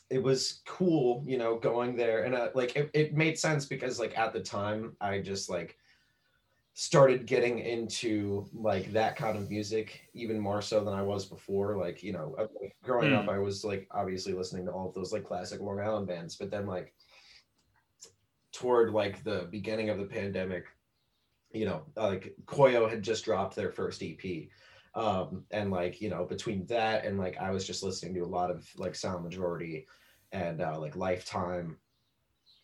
it was cool, you know, going there and uh, like it, it made sense because like at the time I just like started getting into like that kind of music even more so than I was before. Like, you know, uh, growing up, I was like obviously listening to all of those like classic Long Island bands, but then like toward like the beginning of the pandemic, you know, like Koyo had just dropped their first EP. Um, and like, you know, between that and like I was just listening to a lot of like Silent Majority and uh like Lifetime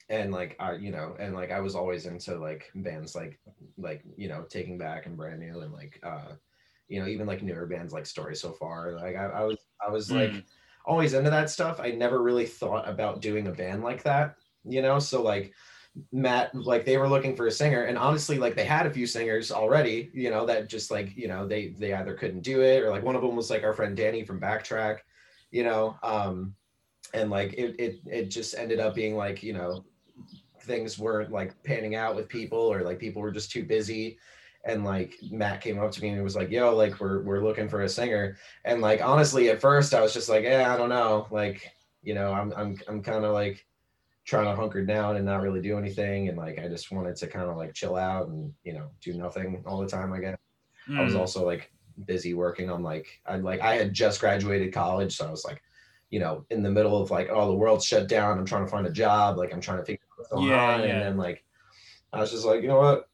and like I, you know, and like I was always into like bands like like you know Taking Back and Brand New and like uh you know even like newer bands like Story So Far. Like I, I was I was like Mm. always into that stuff. I never really thought about doing a band like that, you know. So like Matt, like they were looking for a singer, and honestly, like they had a few singers already, you know, that just like you know they they either couldn't do it or like one of them was like our friend Danny from Backtrack, you know, um, and like it it it just ended up being like you know things weren't like panning out with people or like people were just too busy and like Matt came up to me and was like, "Yo, like we're we're looking for a singer." And like honestly, at first I was just like, "Yeah, I don't know." Like, you know, I'm I'm I'm kind of like trying to hunker down and not really do anything and like I just wanted to kind of like chill out and, you know, do nothing all the time, I guess. I was Mm. also like busy working on like I like I had just graduated college, so I was like, you know, in the middle of like, oh, the world's shut down. I'm trying to find a job. Like I'm trying to figure out what's going Yeah, yeah. And then like I was just like, you know what?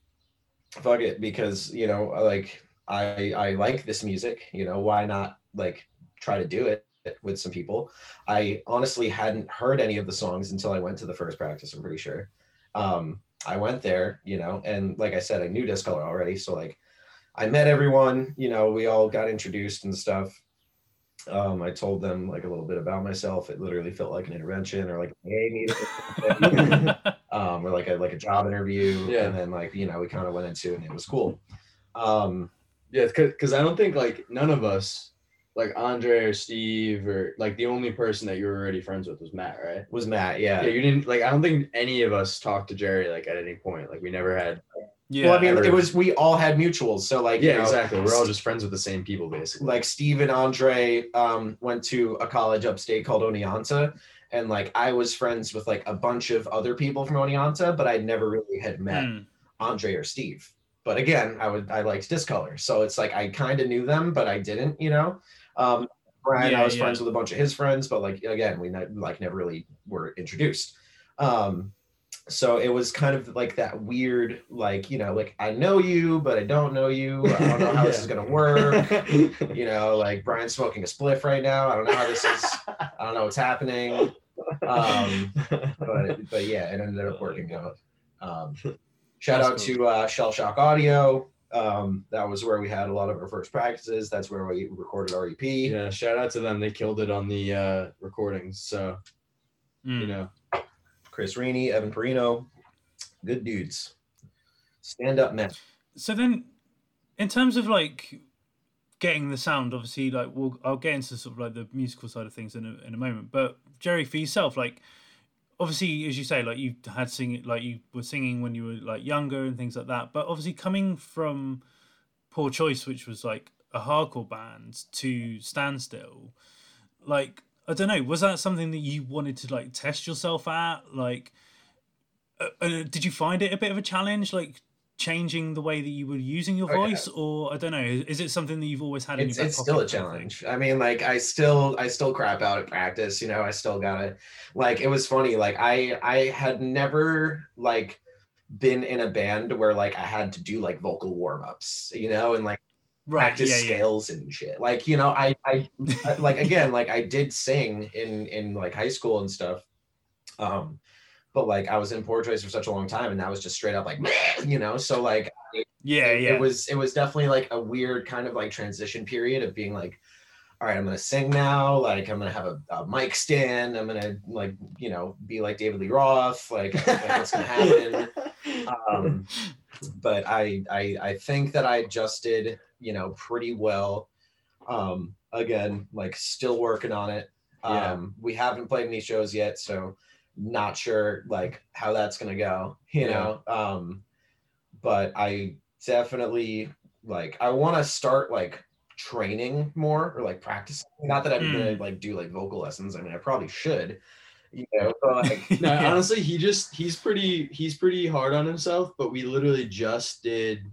Fuck it, because you know, like I I like this music. You know, why not like try to do it with some people? I honestly hadn't heard any of the songs until I went to the first practice. I'm pretty sure. Um, I went there, you know, and like I said, I knew Discolor already, so like I met everyone, you know, we all got introduced and stuff. Um, I told them like a little bit about myself. It literally felt like an intervention or like a meeting, um, or like a like a job interview. Yeah. And then like, you know, we kind of went into it and it was cool. Um, Yeah, because I don't think like none of us, like Andre or Steve or like the only person that you were already friends with was Matt, right? was Matt, yeah. Yeah, you didn't like. I don't think any of us talked to Jerry like at any point. Like we never had. Yeah. well, I mean, it was we all had mutuals. So like, you Yeah, know, exactly. We're all just friends with the same people, basically. like Steve and Andre um, went to a college upstate called Oneonta, and like I was friends with like a bunch of other people from Oneonta, but I never really had met Mm. Andre or Steve. But again, I would I liked Discolor, so it's like I kind of knew them, but I didn't, you know. Um, Brian, I was yeah. friends with a bunch of his friends, but like again, we ne- like never really were introduced. Um, so it was kind of like that weird, like you know, like I know you, but I don't know you. I don't know how this is gonna work. you know, like Brian's smoking a spliff right now. I don't know how this is. I don't know what's happening. Um, but but yeah, it ended up working out. Um, shout out to uh, Shell Shock Audio. Um, that was where we had a lot of our first practices. That's where we recorded our EP. yeah, shout out to them. They killed it on the uh, recordings. So Mm. you know, Chris Rainey, Evan Perino, good dudes. Stand up men. So then, in terms of like getting the sound, obviously, like we'll I'll get into sort of like the musical side of things in a, in a moment. But Jerry, for yourself, like obviously, as you say, like you had singing, like you were singing when you were like younger and things like that. But obviously, coming from Poor Choice, which was like a hardcore band, to Standstill, like I don't know, was that something that you wanted to like test yourself at? Like, uh, uh, did you find it a bit of a challenge, like changing the way that you were using your Oh, voice, or I don't know, is it something that you've always had in it's, your back it's still a pocket kind of thing? challenge i mean like i still i still crap out at practice you know i still gotta like it was funny like i i had never like been in a band where like i had to do like vocal warm-ups you know and like Right? practice Yeah, yeah. scales and shit like you know i i I- like again like i did sing in in like high school and stuff um but like i was in poor choice for such a long time and that was just straight up like you know so like Yeah, it, yeah. it was it was definitely like a weird kind of like transition period of being like all right i'm gonna sing now like i'm gonna have a, a mic stand i'm gonna like you know be like david lee roth like, like what's gonna happen um but I, I i think that i adjusted you know pretty well um again like still working on it um Yeah. we haven't played any shows yet so not sure like how that's gonna go you Yeah. know um but i definitely like i want to start like training more or like practicing not that i'm gonna Hmm. like do like vocal lessons i mean i probably should you know, but like no, honestly, he just he's pretty he's pretty hard on himself. But we literally just did.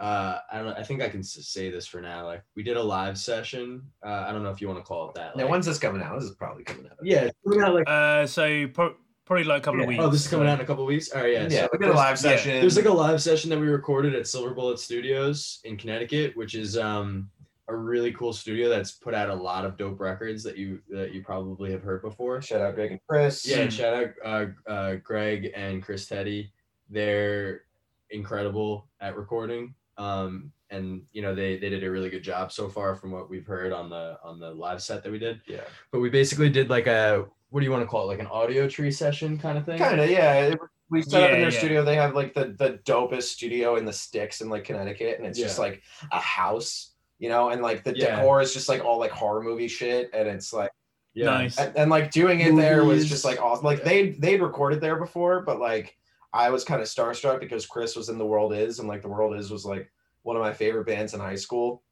Uh, I don't know. I think I can say this for now. Like we did a live session. Uh, I don't know if you want to call it that. now like- when's this coming out? This is probably coming out. yeah, coming out like Uh, so pro- probably like a couple of weeks. oh, this is coming out in a couple of weeks. All right, yeah. Yeah, so we did a live there's- session. There's like a live session that we recorded at Silver Bullet Studios in Connecticut, which is um a really cool studio that's put out a lot of dope records that you that you probably have heard before. shout out Greg and Chris. Yeah, shout out uh, uh, Greg and Chris Teddy. They're incredible at recording. Um, and you know they they did a really good job so far from what we've heard on the on the live set that we did. yeah. But we basically did like a what do you want to call it, like an Audiotree session kind of thing. Kind of, yeah. We set up in their yeah. studio. They have like the the dopest studio in the sticks in like Connecticut, and it's just like a house, you know, and like the Yeah. decor is just like all like horror movie shit, and it's like Yeah. Nice. and, and, like doing it there was just like awesome. Like Yeah. they they'd recorded there before, but like I was kind of starstruck because Chris was in the World Is, and like the World Is was like one of my favorite bands in high school.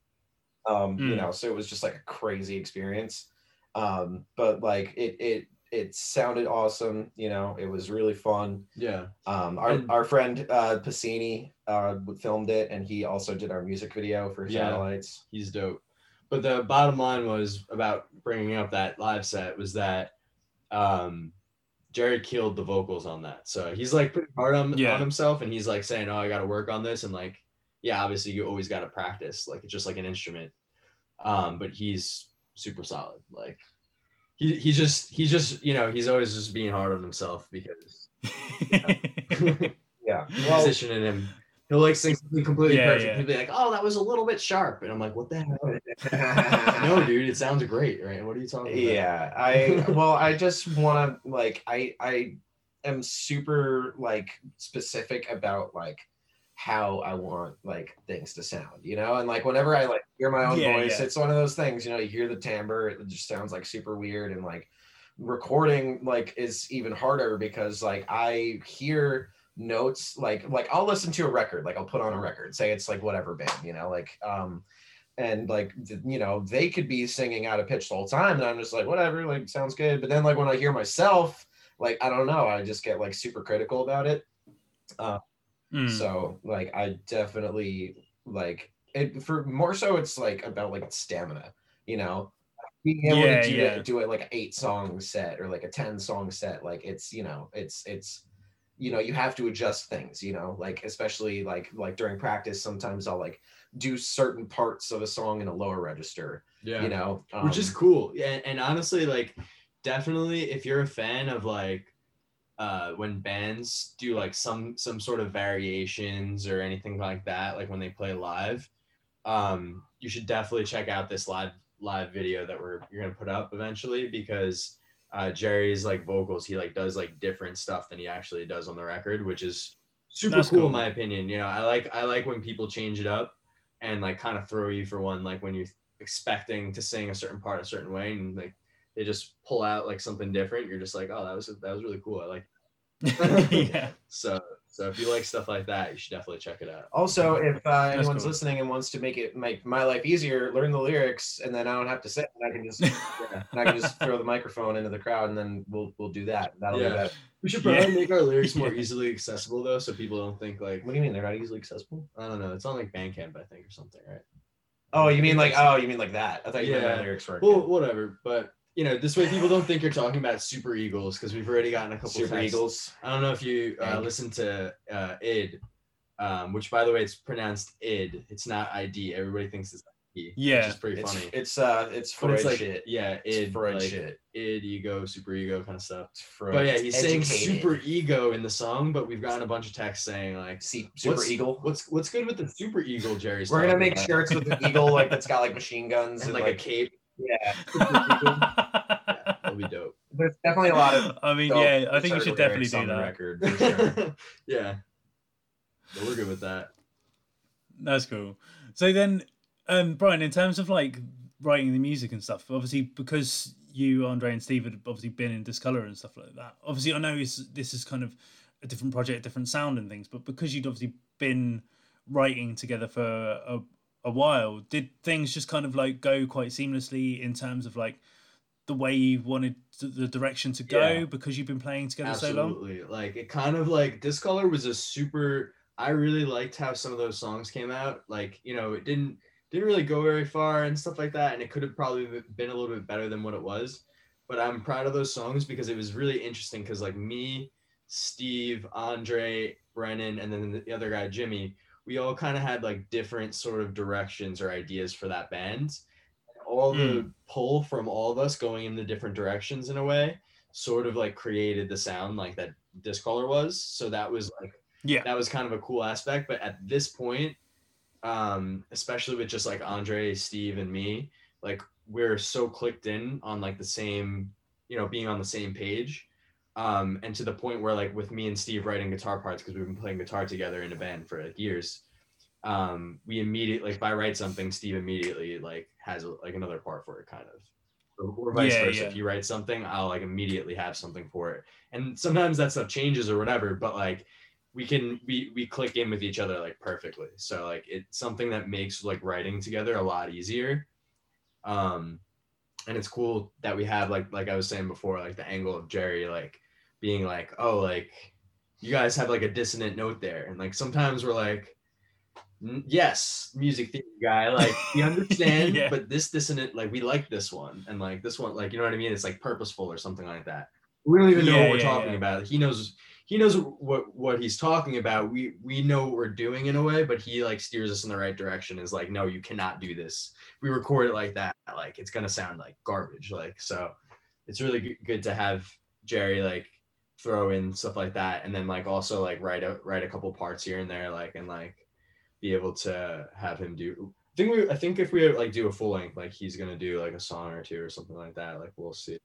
Um, you Mm. know, so it was just like a crazy experience. Um, but like it it it sounded awesome. You know, it was really fun. Yeah. Um, our, And- our friend uh, Piscini uh, filmed it, and he also did our music video for Yeah. Satellites. he's dope. But the bottom line was about bringing up that live set was that um, Jared killed the vocals on that. So he's like pretty hard on, Yeah. on himself and he's like saying, Oh, I got to work on this. And like, yeah, obviously you always got to practice. Like it's just like an instrument. Um, but he's super solid. Like he, he just, he just, you know, he's always just being hard on himself because Yeah. Well, musician in him. He'll like sing something completely Yeah, perfect. yeah. He'll be like, "Oh, that was a little bit sharp," and I'm like, "What the hell?" no, dude, it sounds great, right? What are you talking about? yeah i well i just want to like i i am super like specific about like how i want like things to sound you know and like whenever i like hear my own Yeah, voice yeah. it's one of those things you know you hear the timbre it just sounds like super weird and like recording like is even harder because like i hear notes like like i'll listen to a record like i'll put on a record say it's like whatever band you know like um and like you know they could be singing out of pitch the whole time and i'm just like whatever like sounds good but then like when i hear myself like i don't know i just get like super critical about it Mm. so like i definitely like it for more so it's like about like stamina you know being able Yeah, to do, yeah. it, do it like an eight song set or like a 10 song set like it's you know it's it's you know you have to adjust things you know like especially like like during practice sometimes i'll like do certain parts of a song in a lower register yeah, you know which is um, cool. Yeah, and honestly, like, definitely, if you're a fan of like, uh, when bands do like some some sort of variations or anything like that, like when they play live, um, you should definitely check out this live live video that we're you're gonna put up eventually because uh, Jerry's like vocals, he like does like different stuff than he actually does on the record, which is super That's cool, cool. in my opinion. You know, I like I like when people change it up and like kind of throw you for one, like when you're expecting to sing a certain part a certain way and like they just pull out like something different. You're just like, oh, that was that was really cool. I like yeah. so so if you like stuff like that, you should definitely check it out. also if uh, anyone's cool. listening and wants to make it make my life easier learn the lyrics and then i don't have to sing and i can just Yeah. i can just throw the microphone into the crowd and then we'll we'll do that that'll Yeah. be that We should Yeah. probably make our lyrics more easily accessible though, so people don't think like what do you mean they're not easily accessible I don't know. It's on like Bandcamp, I think, or something, right? oh you mean like oh you mean like that i thought you meant Yeah. my lyrics were Well, whatever. But you know, this way people don't think you're talking about Super Eagles because we've already gotten a couple super texts. eagles I don't know if you uh, Egg. listened to uh, id, um, which by the way, it's pronounced id. It's not ID. Everybody thinks it's ID. Yeah. which is pretty funny. it's uh it's But Freud it's like shit yeah, id, Freud like, shit id, ego, super ego kind of stuff. it's Freud But yeah, it's he's saying super ego in the song, but we've gotten a bunch of texts saying like, See, super what's, eagle What's what's good with the super eagle, Jerry's? we're gonna make about? shirts with the eagle like that's got like machine guns and and, like, a cape. yeah That'll be dope. there's definitely a lot of I mean, dope yeah, I think we should definitely do that. record for sure. yeah, but we're good with that. That's cool. So then, um, Brian, in terms of like writing the music and stuff, obviously because you, Andre, and Steve had obviously been in Discolor and stuff like that. Obviously, I know it's, this is kind of a different project, different sound and things, but because you'd obviously been writing together for a, a while, did things just kind of like go quite seamlessly in terms of like the way you wanted the direction to go Yeah. because you've been playing together so long? Absolutely. Like it kind of like Discolor was a super I really liked how some of those songs came out. Like, you know, it didn't didn't really go very far and stuff like that and it could have probably been a little bit better than what it was. But I'm proud of those songs because it was really interesting cuz like me, Steve, Andre, Brennan and then the other guy Jimmy, we all kind of had like different sort of directions or ideas for that band. All the pull from all of us going in the different directions in a way sort of like created the sound like that Discolor was. So that was like Yeah. that was kind of a cool aspect. But at this point, um, especially with just like Andre, Steve, and me, like we're so clicked in on like the same, you know, being on the same page. Um, and to the point where like with me and Steve writing guitar parts because we've been playing guitar together in a band for like years. Um, we immediately like if I write something, Steve immediately like has like another part for it kind of. Or, or vice Yeah, versa. yeah. If you write something, I'll like immediately have something for it. And sometimes that stuff changes or whatever, but like we can we we click in with each other like perfectly so like it's something that makes like writing together a lot easier um and it's cool that we have like like i was saying before like the angle of jerry like being like oh like you guys have like a dissonant note there and like sometimes we're like "N- Mm, yes music theory guy like we understand Yeah. but this dissonant like we like this one and like this one like you know what i mean it's like purposeful or something like that we don't even know what we're yeah, talking yeah. about he knows he knows what what he's talking about. We we know what we're doing in a way, but he like steers us in the right direction. Is like, no, you cannot do this. We record it like that. Like it's gonna sound like garbage. Like so, it's really good to have Jerry like throw in stuff like that, and then like also like write a write a couple parts here and there, like and like be able to have him do. I think we I think if we like do a full length, like he's gonna do like a song or two or something like that. Like we'll see.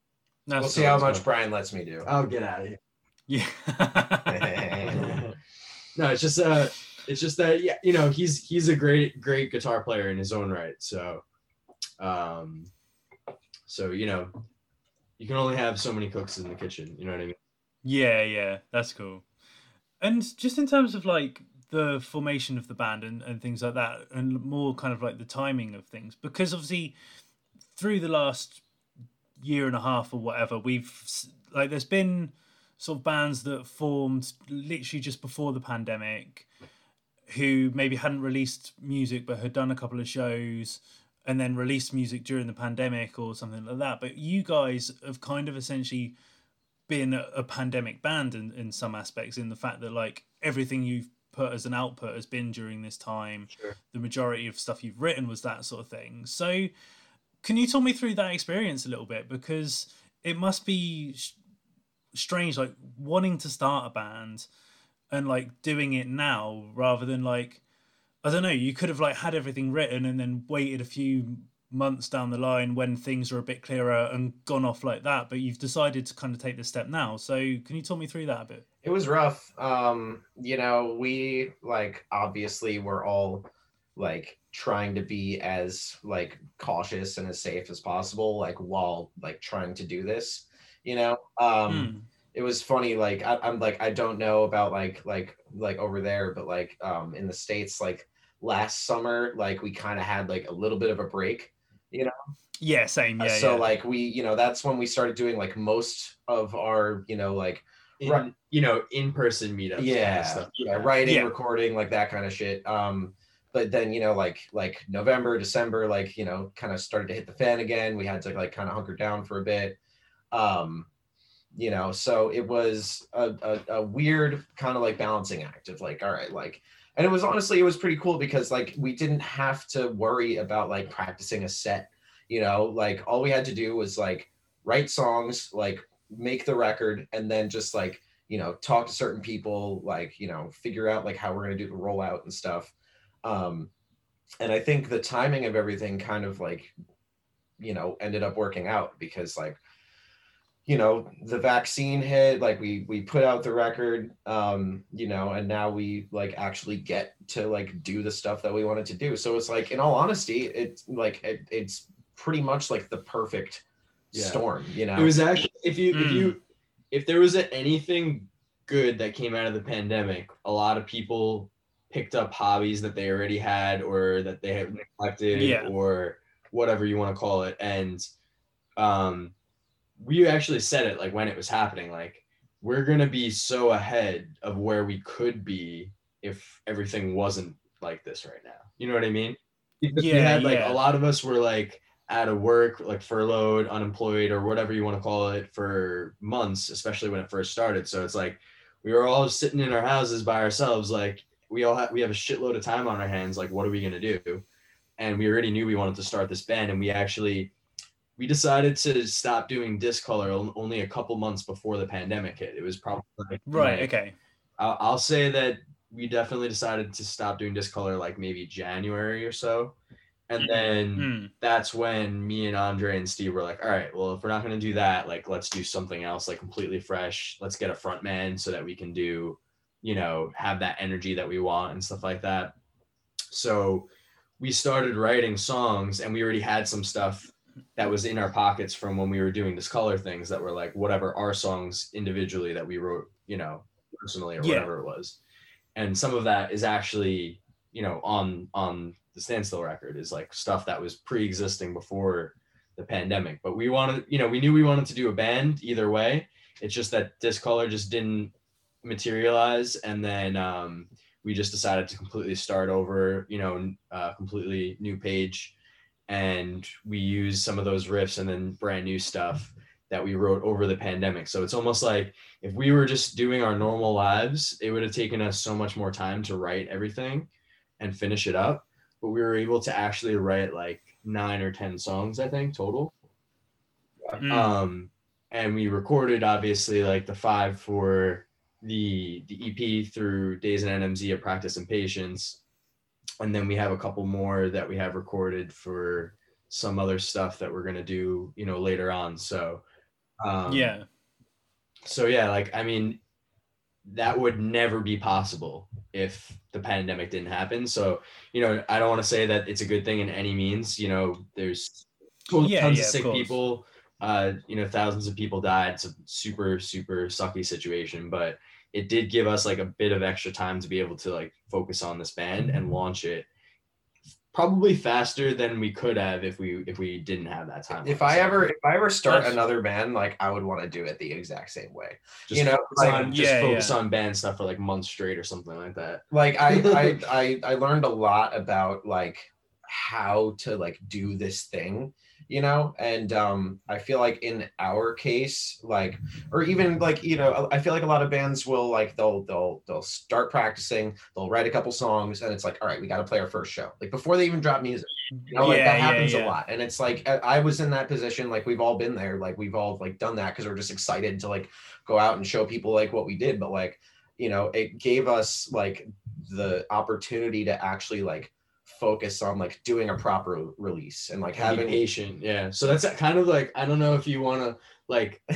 That's We'll see how much good. Brian lets me do. I'll get out of here. Yeah. no, it's just uh it's just that yeah, you know, he's he's a great great guitar player in his own right. So um so you know, you can only have so many cooks in the kitchen, you know what I mean? Yeah, yeah, that's cool. And just in terms of like the formation of the band and, and things like that, and more kind of like the timing of things, because obviously through the last year and a half or whatever, we've like there's been sort of bands that formed literally just before the pandemic who maybe hadn't released music but had done a couple of shows and then released music during the pandemic or something like that. But you guys have kind of essentially been a, pandemic band in, in some aspects in the fact that like everything you've put as an output has been during this time. Sure. the majority of stuff you've written was that sort of thing. So can you talk me through that experience a little bit? Because it must be sh- strange like wanting to start a band and like doing it now rather than like i don't know you could have like had everything written and then waited a few months down the line when things are a bit clearer and gone off like that but you've decided to kind of take this step now. So can you talk me through that a bit It was rough. Um, you know, we like obviously we're all like trying to be as like cautious and as safe as possible, like while like trying to do this. You know, um, Hmm. it was funny. Like I, I'm like I don't know about like like like over there, but like um in the states, like last summer, like we kind of had like a little bit of a break. You know. Yeah same yeah so yeah. like we, you know, that's when we started doing like most of our, you know, like In, Right. you know, in-person meetups. kind of yeah, stuff. yeah, writing, Yeah. recording, like that kind of shit. Um, but then you know, like like November, December, like you know, kind of started to hit the fan again. We had to like kind of hunker down for a bit. Um, you know, so it was a, a, a weird kind of like balancing act of like, all right, like, and it was honestly it was pretty cool because like we didn't have to worry about like practicing a set. You know, like all we had to do was like write songs, like make the record, and then just like you know talk to certain people like you know figure out like how we're going to do the rollout and stuff. Um and i think the timing of everything kind of like you know ended up working out because like you know the vaccine hit like we we put out the record um you know and now we like actually get to like do the stuff that we wanted to do. So it's like in all honesty it's like it, it's pretty much like the perfect Yeah. storm you know It was actually if you if Mm. you if there was anything good that came out of the pandemic, a lot of people picked up hobbies that they already had or that they had neglected Yeah. or whatever you want to call it. And um we actually said it like when it was happening, like we're gonna be so ahead of where we could be if everything wasn't like this right now. You know what I mean? Because we Yeah, had like yeah. a lot of us were like out of work, like furloughed, unemployed, or whatever you want to call it for months, especially when it first started. So it's like we were all sitting in our houses by ourselves, like we all have we have a shitload of time on our hands. Like, what are we gonna do? And we already knew we wanted to start this band, and we actually we decided to stop doing Discolor only a couple months before the pandemic hit. It was probably like, Right. like, Okay. I'll, I'll say that we definitely decided to stop doing Discolor like maybe January or so. And then Mm. that's when me and Andre and Steve were like, all right, well, if we're not going to do that, like, let's do something else, like completely fresh. Let's get a front man so that we can do, you know, have that energy that we want and stuff like that. So we started writing songs and we already had some stuff that was in our pockets from when we were doing Discolor things that were like whatever our songs individually that we wrote, you know, personally or Yeah. whatever it was. And some of that is actually, you know, on on the standstill record is like stuff that was pre-existing before the pandemic. But we wanted, you know, we knew we wanted to do a band either way. It's just that Discolor just didn't materialize. And then um, we just decided to completely start over, you know, uh, completely new page. And we used some of those riffs and then brand new stuff that we wrote over the pandemic. So it's almost like if we were just doing our normal lives, it would have taken us so much more time to write everything and finish it up. But we were able to actually write like nine or 10 songs, I think, total. Mm. Um, and we recorded obviously like the five for the the EP through Daze and NMZ of Practice and Patience. And then we have a couple more that we have recorded for some other stuff that we're gonna do, you know, later on. So um, yeah. so yeah, like I mean, that would never be possible if the pandemic didn't happen. So you know, I don't want to say that it's a good thing in any means. You know, there's tons Yeah, yeah, of of sick course. people. Uh, you know, thousands of people died. It's a super super sucky situation, but it did give us like a bit of extra time to be able to like focus on this band and launch it probably faster than we could have if we if we didn't have that time If I ever if I ever start That's- another band, like I would want to do it the exact same way. just you know, focus like- on, just Yeah, focus yeah. on band stuff for like months straight or something like that Like I I I I learned a lot about like how to like do this thing, you know, and um I feel like in our case, like or even like you know, I feel like a lot of bands will like they'll they'll they'll start practicing, they'll write a couple songs, and it's like, all right, we got to play our first show, like before they even drop music. You know, like Yeah, that happens yeah. a lot. And it's like I was in that position, like we've all been there, like we've all like done that because we're just excited to like go out and show people like what we did. But like, you know, it gave us like the opportunity to actually like focus on like doing a proper release and like having patient yeah so that's kind of like i don't know if you want to like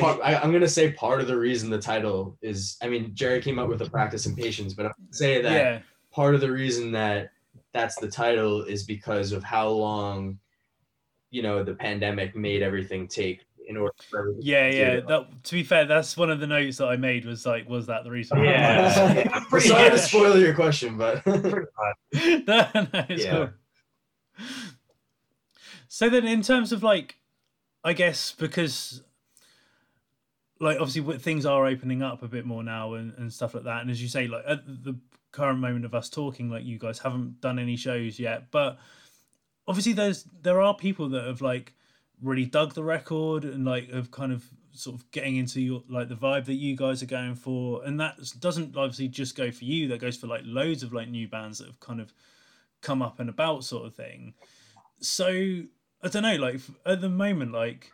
part, I, i'm gonna say part of the reason the title is i mean jerry came up with the practice and patience but i'm gonna say that Yeah. part of the reason that that's the title is because of how long you know the pandemic made everything take in order for everything Yeah, to yeah. That to be fair, that's one of the notes that I made was like, was that the reason? Yeah. Yeah. Yeah, pretty sorry to spoil your question but no, no, it's Yeah. cool. So then, in terms of like, I guess because, like, obviously things are opening up a bit more now and, and stuff like that. And as you say, like at the current moment of us talking, like you guys haven't done any shows yet, but obviously there's there are people that have like really dug the record and like of kind of sort of getting into your like the vibe that you guys are going for. And that doesn't obviously just go for you that goes for like loads of like new bands that have kind of come up and about sort of thing. So i don't know like at the moment like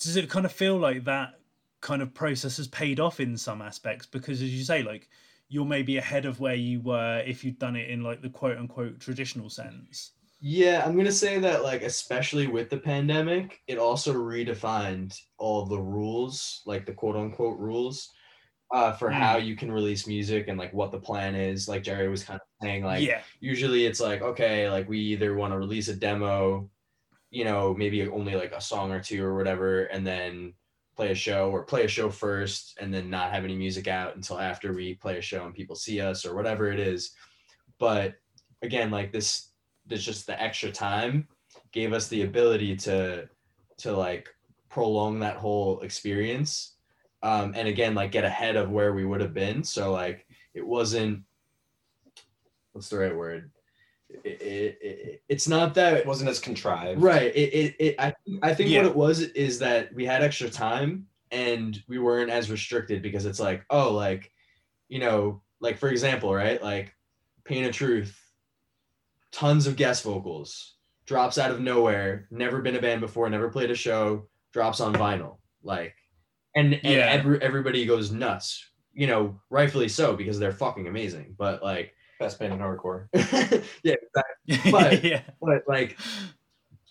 does it kind of feel like that kind of process has paid off in some aspects? Because as you say like you're maybe ahead of where you were if you'd done it in like the quote unquote traditional sense Yeah, I'm gonna say that like especially with the pandemic, it also redefined all the rules, like the quote unquote rules, uh, for Mm. how you can release music and like what the plan is. Like Jerry was kind of saying, like yeah usually it's like okay, like we either want to release a demo, you know, maybe only like a song or two or whatever, and then play a show or play a show first and then not have any music out until after we play a show and people see us or whatever it is. But again, like this there's just the extra time gave us the ability to to like prolong that whole experience um, and again like get ahead of where we would have been so like it wasn't what's the right word it, it, it, it's not that It wasn't as contrived. right it, it, it i i think Yeah. what it was is that we had extra time and we weren't as restricted because it's like oh like you know like for example right like pain of truth tons of guest vocals drops out of nowhere never been a band before never played a show drops on vinyl like and and Yeah. every, everybody goes nuts you know rightfully so because they're fucking amazing but like Best band in hardcore. yeah exactly But- yeah. but like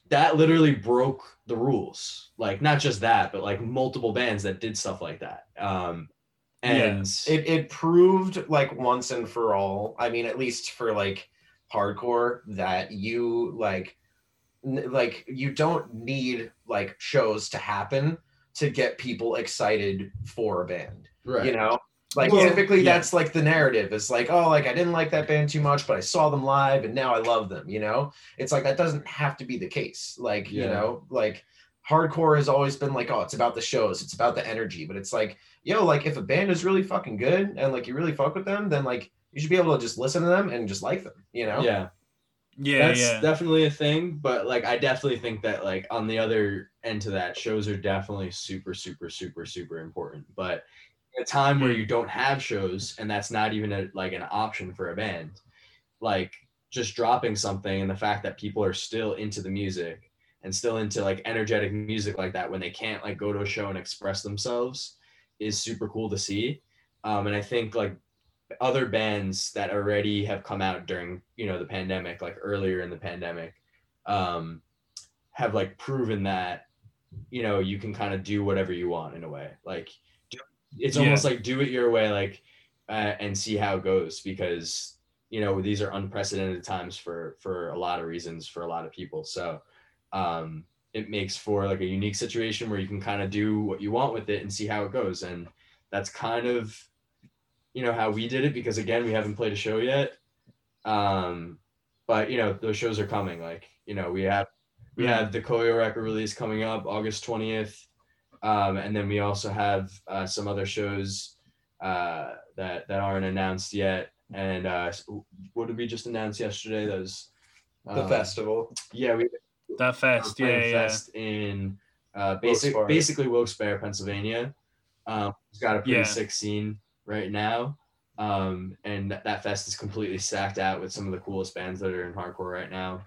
that literally broke the rules like not just that but like multiple bands that did stuff like that um and It it proved like once and for all. I mean, at least for like hardcore, that you like n- like you don't need like shows to happen to get people excited for a band. right You know? Like Well, typically yeah. that's like the narrative. It's like, oh, like I didn't like that band too much, but I saw them live and now I love them, you know? It's like that doesn't have to be the case. Like, you know, like hardcore has always been like, oh, it's about the shows, it's about the energy. But it's like, yo, like if a band is really fucking good and like you really fuck with them, then like you should be able to just listen to them and just like them, you know? yeah Yeah, that's yeah. definitely a thing but like i definitely think that like on the other end to that shows are definitely super super super super important but in a time where Hmm. you don't have shows and that's not even a, like an option for a band like just dropping something and the fact that people are still into the music and still into like energetic music like that when they can't like go to a show and express themselves is super cool to see um, and i think like other bands that already have come out during you know the pandemic like earlier in the pandemic um have like proven that you know you can kind of do whatever you want in a way. Like it's Yeah. almost like do it your way like uh, and see how it goes because you know these are unprecedented times for for a lot of reasons for a lot of people. So um it makes for like a unique situation where you can kind of do what you want with it and see how it goes. And that's kind of you know how we did it because again we haven't played a show yet um but you know those shows are coming like you know we have we have the koyo record release coming up august 20th um and then we also have uh, some other shows uh that that aren't announced yet and uh what did we just announce yesterday that was The um, festival. yeah we that fest, yeah, playing yeah. fest in uh, basic, Wilkes-Barre. basically Wilkes-Barre, Pennsylvania. Um, it's got a pretty Yeah. sick scene right now, um, and that, that fest is completely stacked out with some of the coolest bands that are in hardcore right now.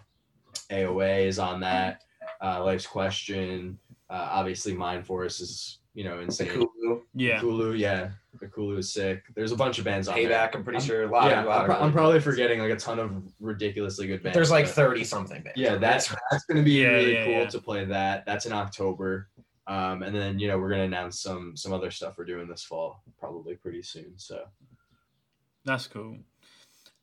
AOA is on that. Uh, Life's Question, uh, obviously Mindforce is you know The insane. Kulu. Yeah. Kulu, yeah, the Kulu is sick. There's a bunch of bands on there. Payback, I'm pretty I'm- sure. A lot, yeah, a lot I'm, of pro- I'm probably forgetting like a ton of ridiculously good bands. There's like 30 something bands. yeah that's that's gonna be Yeah, really yeah, cool yeah. to play that that's in october um and then you know we're gonna announce some some other stuff we're doing this fall probably pretty soon so That's cool.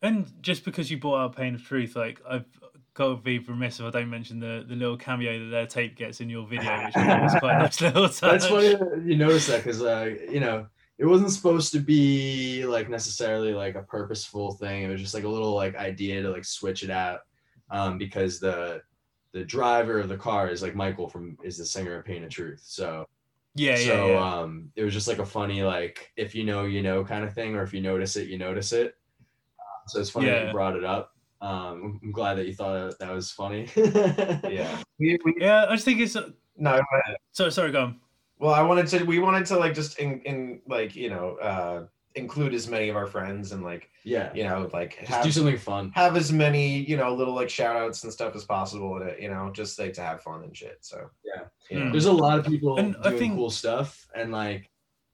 And just because you brought up Pain of Truth, like I've got to be remiss if I don't mention the, the little cameo that their tape gets in your video, which was quite a nice little touch. that's funny that you notice that because uh you know it wasn't supposed to be like necessarily like a purposeful thing it was just like a little like idea to like switch it out um because the the driver of the car is like michael from is the singer of pain of truth so Yeah, yeah, so yeah. um it was just like a funny like if you know you know kind of thing or if you notice it you notice it Uh, so it's funny that you brought it up um i'm glad that you thought that was funny Yeah. We, we, yeah, I just think it's. no, So sorry, go on. Well, I wanted to. We wanted to like just in, in like you know uh include as many of our friends and like yeah you know like just have, do something fun have as many you know little like shout outs and stuff as possible in it. You know, just like to have fun and shit. So Yeah. you know. There's a lot of people And doing think- cool stuff and like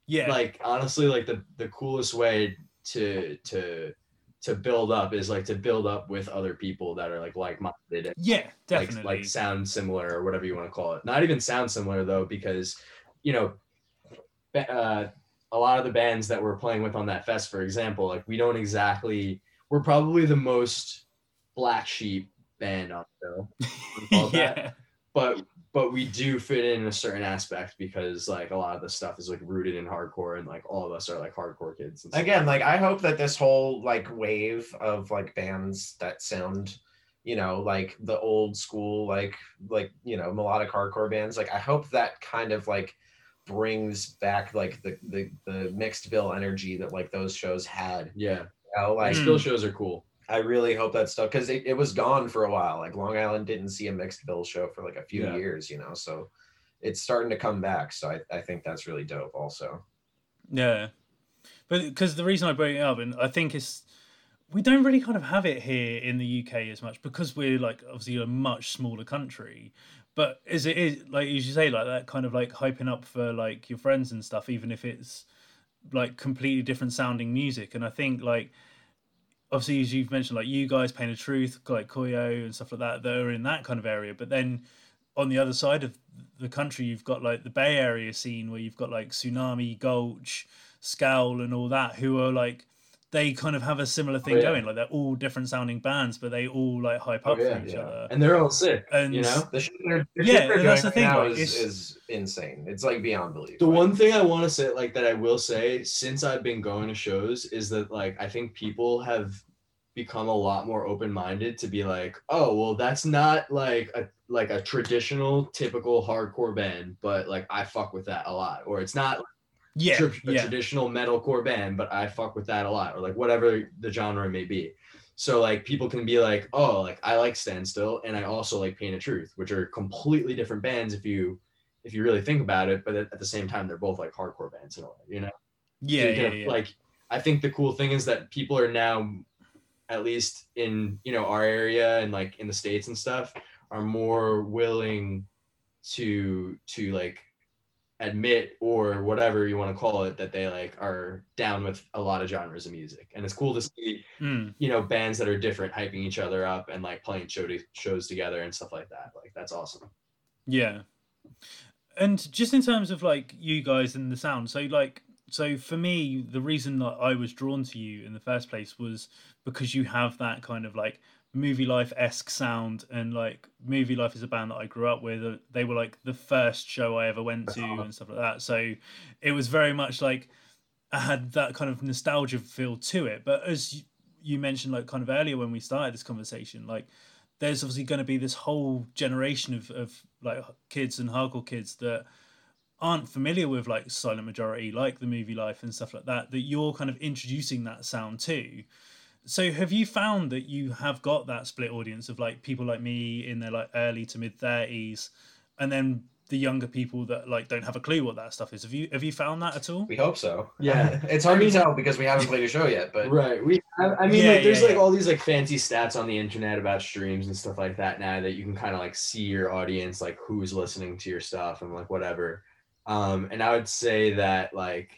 Yeah, like honestly like the the coolest way to to to build up is like to build up with other people that are like like-minded yeah, like, definitely. like sound similar or whatever you want to call it. Not even sound similar though, because you know, uh, a lot of the bands that we're playing with on that fest, for example, like we don't exactly. We're probably the most black sheep band on the show, call it that. yeah, but but we do fit in a certain aspect because like a lot of the stuff is like rooted in hardcore and like all of us are like hardcore kids. And again like i hope that this whole like wave of like bands that sound you know, like the old school, like like you know, melodic hardcore bands. Like I hope that kind of like brings back like the the, the mixed bill energy that like those shows had. Yeah. You know, like Like still shows are cool. I really hope that stuff because it, it was gone for a while. Like Long Island didn't see a mixed bill show for like a few Yeah. years, you know. So it's starting to come back. So I, I think that's really dope also. Yeah, but because the reason I bring it up, and I think it's we don't really kind of have it here in the UK as much because we're like obviously a much smaller country. But as it is, like you say, like that kind of like hyping up for like your friends and stuff, even if it's like completely different sounding music. And I think like obviously as you've mentioned, like you guys, Pain of Truth, like Koyo and stuff like that, that are in that kind of area. But then on the other side of the country, you've got like the Bay Area scene where you've got like Sunami, Gulch, Scowl, and all that, who are like they kind of have a similar thing oh, yeah. going. Like they're all different sounding bands, but they all like hype Oh, up yeah, for each yeah. other. And they're all sick. And you know? The shit they're, the Yeah, shit they're that's doing the thing, right now like, is, is insane. It's like beyond belief. The Like, one thing I want to say, like that I will say, since I've been going to shows, is that like I think people have become a lot more open-minded to be like, oh, well, that's not like a like a traditional typical hardcore band, but like I fuck with that a lot, or it's not yeah, tr- a yeah, traditional metalcore band, but I fuck with that a lot, or like whatever the genre may be. So like people can be like, oh, like I like Standstill, and I also like Pain of Truth, which are completely different bands if you if you really think about it. But at, the same time, they're both like hardcore bands in a way, you know. So you yeah, yeah. Like I think the cool thing is that people are now, at least in you know our area and like in the states and stuff, are more willing to to like admit or whatever you want to call it that they like are down with a lot of genres of music and it's cool to see Mm. you know bands that are different hyping each other up and like playing show shows together and stuff like that like that's awesome Yeah. And just in terms of like you guys and the sound, so like so for me, the reason that I was drawn to you in the first place was because you have that kind of like Movielife esque sound and like Movielife is a band that I grew up with. They were like the first show I ever went to uh-huh. and stuff like that. So it was very much like I had that kind of nostalgia feel to it. But as you- you mentioned like kind of earlier when we started this conversation, like there's obviously going to be this whole generation of, of like kids and hardcore kids that aren't familiar with like silent majority like the Movielife and stuff like that that you're kind of introducing that sound to so have you found that you have got that split audience of like people like me in their like early to mid 30s and then the younger people that like don't have a clue what that stuff is have you have you found that at all we hope so. Yeah. it's hard to tell because we haven't played a show yet, but right we i, I mean Yeah, like there's yeah, like yeah. all these like fancy stats on the internet about streams and stuff like that now that you can kind of like see your audience like who's listening to your stuff and like whatever um and i would say that like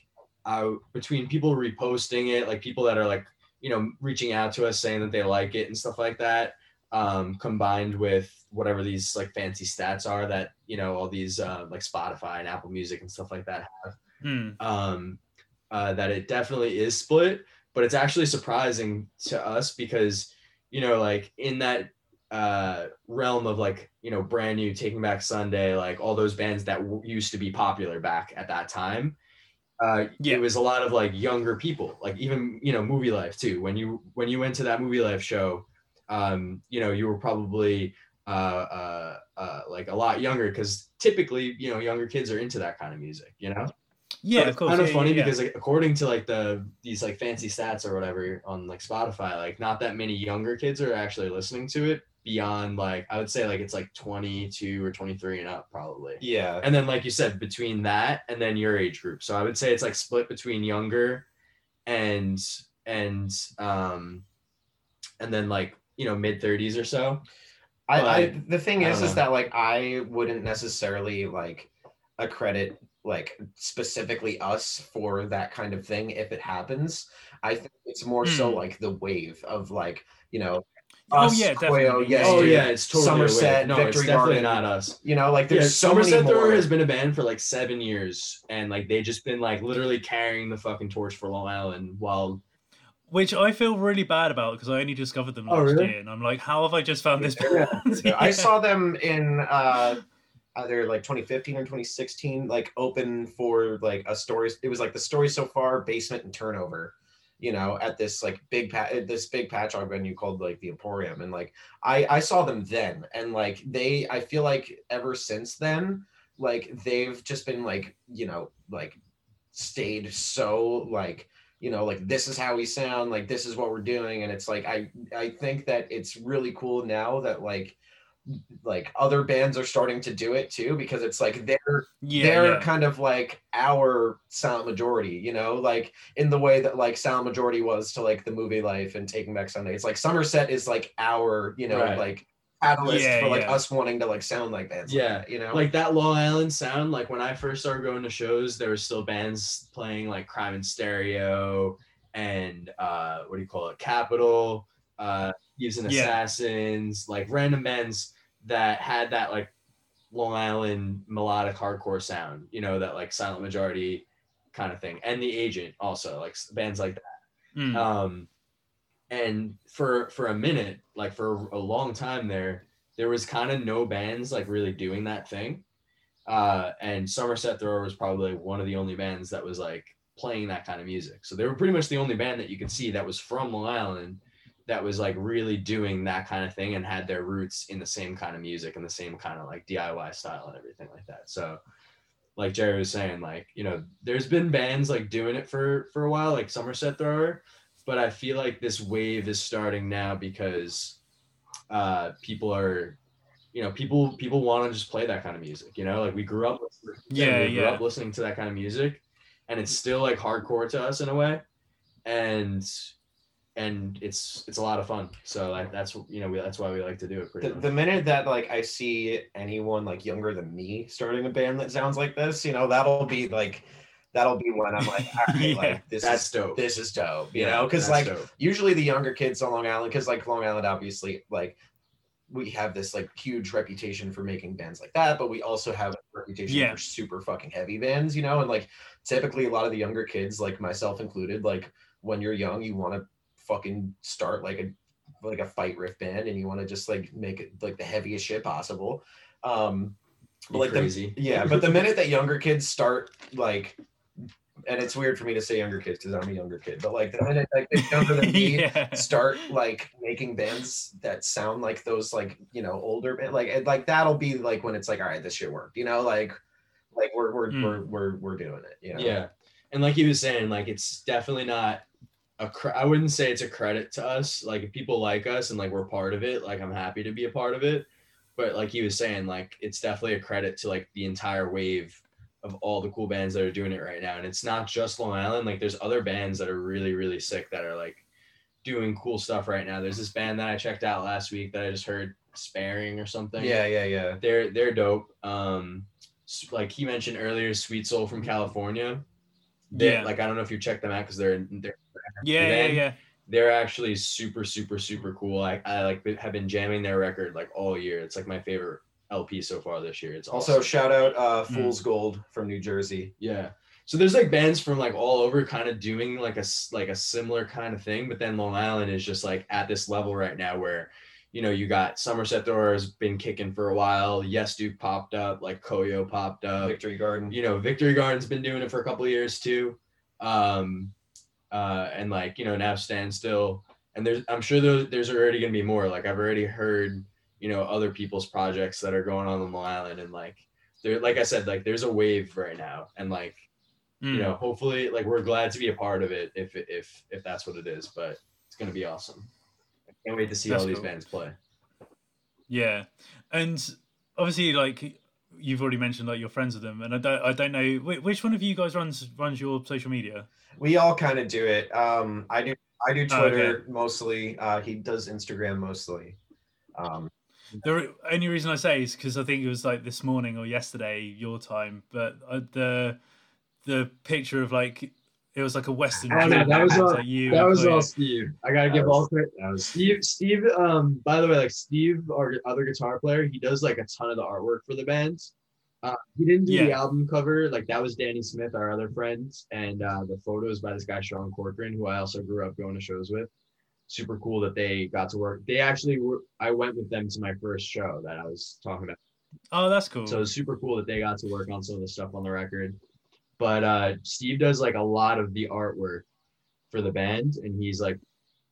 I, between people reposting it like people that are like you know reaching out to us saying that they like it and stuff like that um combined with whatever these like fancy stats are that you know all these uh, like spotify and apple music and stuff like that have Hmm. um, uh, that it definitely is split, but it's actually surprising to us because, you know, like in that uh, realm of like, you know, brand new Taking Back Sunday, like all those bands that w- used to be popular back at that time. Uh, Yeah. it was a lot of like younger people, like even you know, Movielife too. When you when you went to that Movielife show, um, you know, you were probably uh, uh, uh, like a lot younger because typically, you know, younger kids are into that kind of music, you know. yeah So of it's course kind of yeah, funny yeah. because like according to like the these like fancy stats or whatever on like Spotify, like not that many younger kids are actually listening to it beyond like I would say like it's like 22 or 23 and up probably. yeah. And then like you said, between that and then your age group. So I would say it's like split between younger and and um and then like you know mid 30s or so. I, I the thing I is don't is that like I wouldn't necessarily like accredit like specifically us for that kind of thing if it happens. I think it's more so Hmm. like the wave of like, you know, oh us, yeah Koyo, definitely yes, oh dude. yeah, it's totally Somerset. No, Victory it's definitely Garden. not us. you know, like Yeah, there's so Somerset many more. Has been a band for like seven years, and like they've just been like literally carrying the fucking torch for Long Island while which I feel really bad about because I only discovered them Oh, really? year, and I'm like, how have I just found this band? Yeah, I saw them in uh either like 2015 or 2016, like open for like a story. It was like the story so far, basement and turnover. You know, at this like big pat this big patchogue venue called like the Emporium, and like I I saw them then, and like they I feel like ever since then, like they've just been like you know like stayed so like you know like this is how we sound like this is what we're doing. And it's like i i think that it's really cool now that like like other bands are starting to do it too because it's like they're Yeah, they're yeah. kind of like our Silent Majority you know like in the way that like Silent Majority was to like the Movielife and taking back sunday it's like somerset is like our you know Right. like catalyst Yeah, for like yeah. us wanting to like sound like bands like Yeah, that, you know like that Long Island sound. Like when I first started going to shows, there were still bands playing like Crime in Stereo and uh, what do you call it, Capital, uh, Thieves and Yeah. Assassins, like random bands that had that like Long Island melodic hardcore sound. You know that like Silent Majority kind of thing, and The Agent also like bands like that. Mm. um and for for a minute like for a long time there there was kind of no bands like really doing that thing uh and somerset thrower was probably one of the only bands that was like playing that kind of music so they were pretty much the only band that you could see that was from long island that was like really doing that kind of thing and had their roots in the same kind of music and the same kind of like diy style and everything like that so like jerry was saying like you know there's been bands like doing it for for a while like somerset thrower but I feel like this wave is starting now because uh, people are, you know, people people want to just play that kind of music. You know, like we grew up, Yeah, we grew yeah. up listening to that kind of music, and it's still like hardcore to us in a way, and and it's it's a lot of fun. So like that's you know we, that's why we like to do it pretty the, much. the minute that like I see anyone like younger than me starting a band that sounds like this, you know, that'll be like that'll be when I'm like, all right, Yeah. like this is dope. this is dope, you Yeah, know, because like dope. usually the younger kids on Long Island, because like Long Island obviously like we have this like huge reputation for making bands like that, but we also have a reputation Yeah. for super fucking heavy bands, you know, and like typically a lot of the younger kids, like myself included, like when you're young, you want to fucking start like a like a fight riff band and you want to just like make it like the heaviest shit possible. Um but like the, crazy. yeah, but the minute that younger kids start like and it's weird for me to say younger kids because I'm a younger kid, but like the minute like the younger than me yeah. start like making bands that sound like those like you know older band like it- like that'll be like when it's like all right this shit worked you know like like we're we're Mm. we're, we're we're doing it you know Yeah, and like he was saying, like it's definitely not a. Cre- I wouldn't say it's a credit to us. Like if people like us and like we're part of it, like I'm happy to be a part of it. But like he was saying, like it's definitely a credit to like the entire wave of all the cool bands that are doing it right now. And it's not just Long Island. Like there's other bands that are really really sick that are like doing cool stuff right now. There's this band that I checked out last week that I just heard sparing or something yeah yeah yeah they're they're dope. Um, like he mentioned earlier, Sweet Soul from California. They, Yeah. Like I don't know if you checked them out because they're they're Yeah, yeah, yeah. they're actually super super super cool. I I like been- have been jamming their record like all year. It's like my favorite LP so far this year. It's also awesome. shout out uh Mm. fool's gold from new jersey Yeah. So there's like bands from like all over kind of doing like a s- like a similar kind of thing, but then Long Island is just like at this level right now where you know you got Somerset Thrower has been kicking for a while. Yes Duke popped up, like Koyo popped up. victory garden You know Victory Garden's been doing it for a couple of years too, um, uh, and like you know now Standstill. And there's I'm sure there's, there's already gonna be more. Like I've already heard you know other people's projects that are going on on Long Island and like there like I said like there's a wave right now and like Mm. you know hopefully like we're glad to be a part of it if if if that's what it is but it's gonna be awesome i can't wait to see That's all these bands play Yeah, and obviously, like you've already mentioned, like you're friends with them, and I don't, I don't know which one of you guys runs runs your social media. We all kind of do it. Um i do i do Oh, twitter mostly. Uh he does instagram mostly. Um The only reason I say is because I think it was like this morning or yesterday your time, but uh, the the picture of like it was like a Western. Oh, no, that was all- like you. that was all steve. I gotta That give was- all credit. that was steve steve um by the way like steve our other guitar player he does like a ton of the artwork for the bands uh, he didn't do the album cover like that was danny smith our other friends, and uh, the photos by this guy sean corcoran who i also grew up going to shows with super cool that they got to work they actually were i went with them to my first show that i was talking about Oh, that's cool. So it's super cool that they got to work on some of the stuff on the record. But uh, Steve does like a lot of the artwork for the band, and he's like,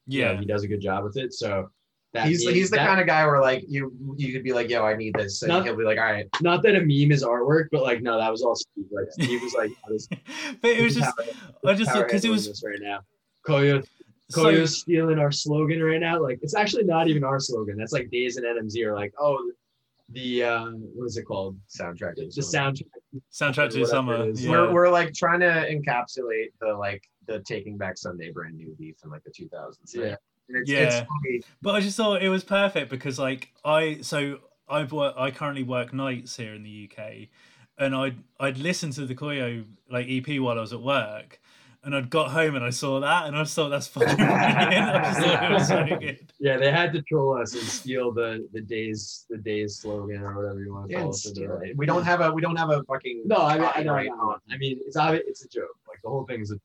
yeah, Yeah. he does a good job with it. So that he's meme- he's the that- kind of guy where like you you could be like, yo, I need this, and Not- he'll be like, all right. not that a meme is artwork, but like no, that was all Steve. Like Steve was like, "Oh, this- but it was just power- I just because it was this right now. Koyo so, stealing our slogan right now. Like it's actually not even our slogan. That's like Daze and NMZ are like, oh, the uh, what is it called? soundtrack. The soundtrack. soundtrack to summer. Yeah. We're we're like trying to encapsulate the like the Taking Back Sunday brand new beef in like the 2000s. Yeah. And it's, Yeah. it's funny. But I just thought it was perfect because like I so I've work I currently work nights here in the UK and I'd I'd listen to the Koyo like EP while I was at work and I'd got home and I saw that and I just thought that's fucking brilliant. I just thought it was so good. Yeah, they had to troll us and steal the the Daze the Daze slogan or whatever you want to Yeah, call it. for we don't have a we don't have a fucking No, I mean, I know, I know. I mean, it's obvious, it's a joke. Like the whole thing is a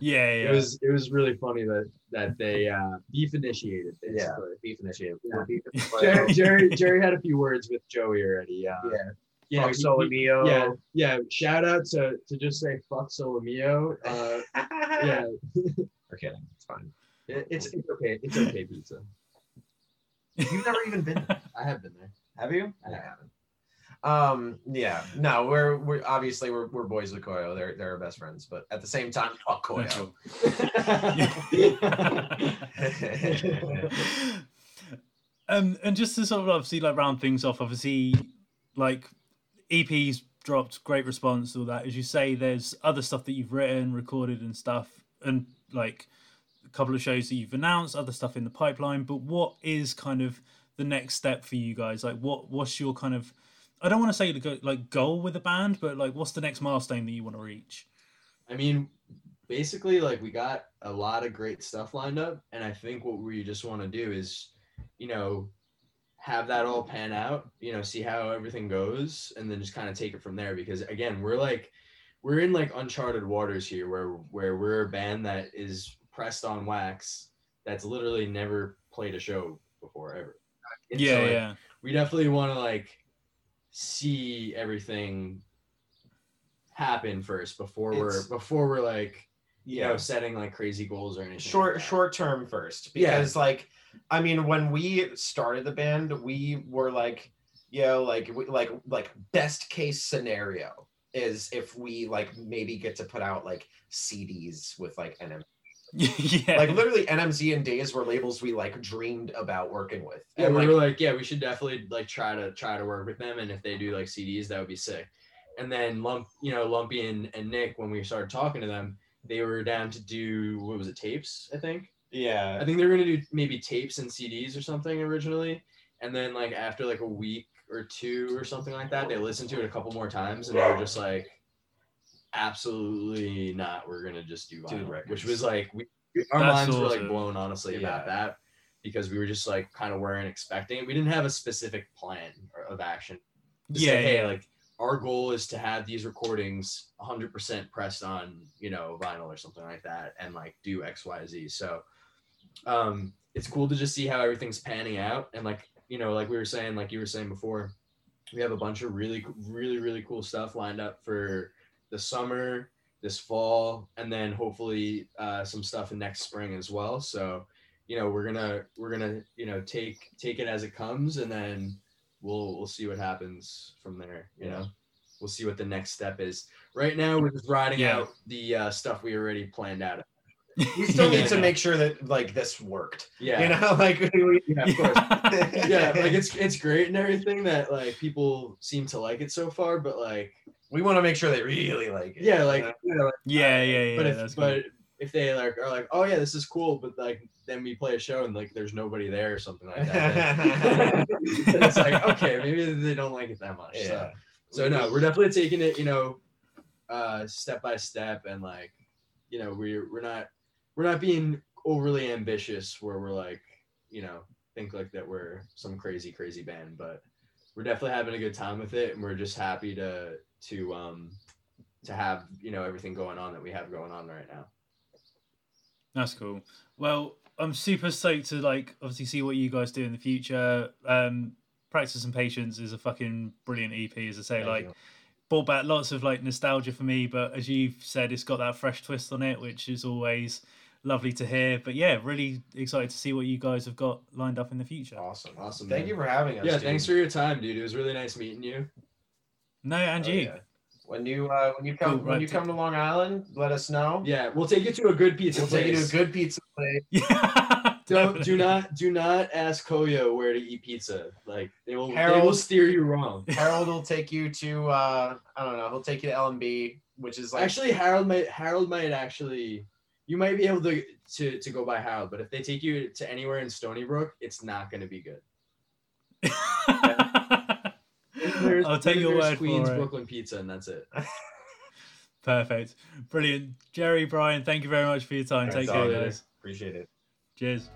Yeah, yeah. It was it was really funny that that they uh, beef initiated Yeah, beef initiative. Yeah. Beef Jerry, Jerry Jerry had a few words with Joey already. Uh, yeah, yeah, fuck he- Solomio. yeah, yeah. Shout out to to just say fuck Solomio. Uh, yeah, We're kidding. It's fine. it, it's it's okay. It's okay pizza. You've never even been. there, I have been there. Have you? I I have. haven't. Um. Yeah. No. We're we're obviously we're, we're boys with Koyo. They're they're our best friends, but at the same time, fuck Koyo. um, and just to sort of obviously like round things off, obviously like EPs dropped, great response, all that. As you say, there's other stuff that you've written, recorded, and stuff, and like a couple of shows that you've announced, other stuff in the pipeline. But what is kind of the next step for you guys? Like, what what's your kind of I don't want to say the go- like goal with the band, but like, what's the next milestone that you want to reach? I mean, basically, like we got a lot of great stuff lined up, and I think what we just want to do is, you know, have that all pan out. You know, see how everything goes, and then just kind of take it from there. Because again, we're like, we're in like uncharted waters here, where where we're a band that is pressed on wax, that's literally never played a show before ever. And so, Yeah, like, yeah, we definitely want to like see everything happen first before we're before we're like you Yeah. know setting like crazy goals or anything short like short term first Yeah. because like i mean when we started the band we were like yo like we, like like best case scenario is if we like maybe get to put out like cds with like nm yeah. like literally nmz and Daze were labels we like dreamed about working with. Yeah and we like were like yeah we should definitely like try to try to work with them and if they do like cds that would be sick. And then lump you know lumpy and, and nick when we started talking to them they were down to do what was it tapes i think? Yeah. I think they were gonna do maybe tapes and CDs or something originally, and then like after like a week or two or something like that, they listened to it a couple more times and they were just like, absolutely not. We're gonna just do Do vinyl, records. which was like we, our That's minds were like awesome. blown honestly about that because we were just like kind of weren't expecting. it. We didn't have a specific plan of action. To yeah, say, hey, yeah. like our goal is to have these recordings 100% pressed on you know vinyl or something like that and like do x y z so um it's cool to just see how everything's panning out and like you know like we were saying like you were saying before we have a bunch of really really really cool stuff lined up for the summer this fall and then hopefully uh, some stuff in next spring as well. So you know we're gonna we're gonna you know take take it as it comes and then we'll we'll see what happens from there you know? We'll see what the next step is. Right now we're just riding Yeah. out the uh, stuff we already planned out. We still need to Yeah. make sure that like this worked. Yeah. You know like we, yeah, of course. Yeah, like it's it's great and everything that like people seem to like it so far, but like we want to make sure they really like it yeah, like you know? like, yeah, yeah, yeah. but if that's cool. if they like are like, oh yeah, this is cool, but like then we play a show and like there's nobody there or something like that. then- then it's like okay, maybe they don't like it that much. So yeah so no, we're definitely taking it, you know, uh step by step and like, you know, we're we're not we're not being overly ambitious where we're like, you know, think like that we're some crazy, crazy band, but we're definitely having a good time with it and we're just happy to to um to have, you know, everything going on that we have going on right now. That's cool. Well, I'm super stoked to like obviously see what you guys do in the future. Um, Practice and Patience is a fucking brilliant EP, as I say. Thank like, you. brought back lots of like nostalgia for me, but as you've said, it's got that fresh twist on it, which is always lovely to hear. But yeah, really excited to see what you guys have got lined up in the future. Awesome. Awesome, Thank man. you for having us. Yeah, dude. thanks for your time, dude. It was really nice meeting you. No, and Oh, you. yeah. When you uh, when you come Cool, when you come to Long Island, let us know. Yeah, we'll take you to a good pizza We'll take you to a good pizza place. Yeah. Don't do not do not ask Koyo where to eat pizza. Like they will they will steer you wrong. Harold will take you to uh, I don't know. He'll take you to LMB, which is like Actually, Harold might Harold might actually you might be able to to to go by Harold, but if they take you to anywhere in Stony Brook, it's not going to be good. There's- I'll take your word Queens for it. Brooklyn pizza, and that's it. Perfect. Brilliant. Jerry, Brian, thank you very much for your time. Thanks, Take care, guys. appreciate it. Cheers.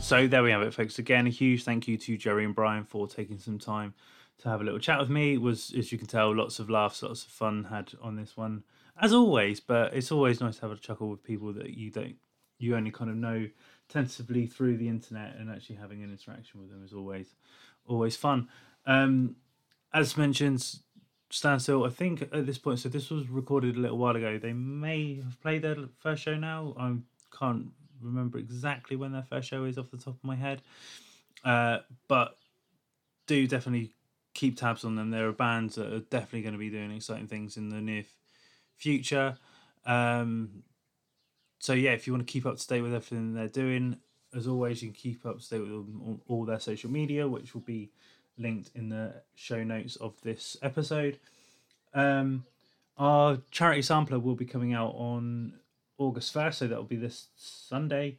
So there we have it, folks. Again, a huge thank you to Jerry and Brian for taking some time to have a little chat with me. It was, as you can tell, lots of laughs, lots of fun had on this one, as always. But it's always nice to have a chuckle with people that you don't, you only kind of know tentatively through the internet, and actually having an interaction with them is always, always fun. Um, as mentioned, Standstill, I think at this point, so this was recorded a little while ago. They may have played their first show now. I can't remember exactly when their first show is off the top of my head. Uh, but do definitely keep tabs on them. There are bands that are definitely going to be doing exciting things in the near future. Um, so yeah, if you want to keep up to date with everything they're doing, as always, you can keep up to date with on all their social media, which will be linked in the show notes of this episode. Um, our charity sampler will be coming out on August 1st, so that'll be this Sunday.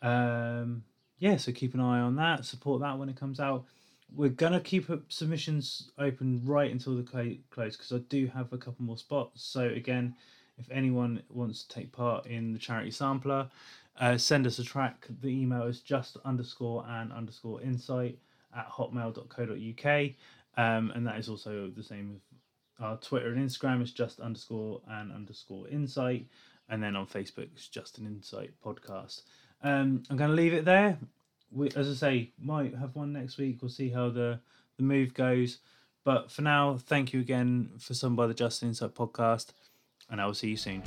Um, yeah, so keep an eye on that, support that when it comes out. We're gonna keep submissions open right until the clo- close because I do have a couple more spots. So again, if anyone wants to take part in the charity sampler, uh, send us a track. The email is just underscore and underscore insight at hotmail.co.uk. Um, and that is also the same our Twitter and Instagram is just underscore and underscore insight. And then on Facebook, it's just an insight podcast. Um, I'm going to leave it there. We, as I say, might have one next week. We'll see how the, the move goes. But for now, thank you again for some by the Just Insight podcast. And I will see you soon.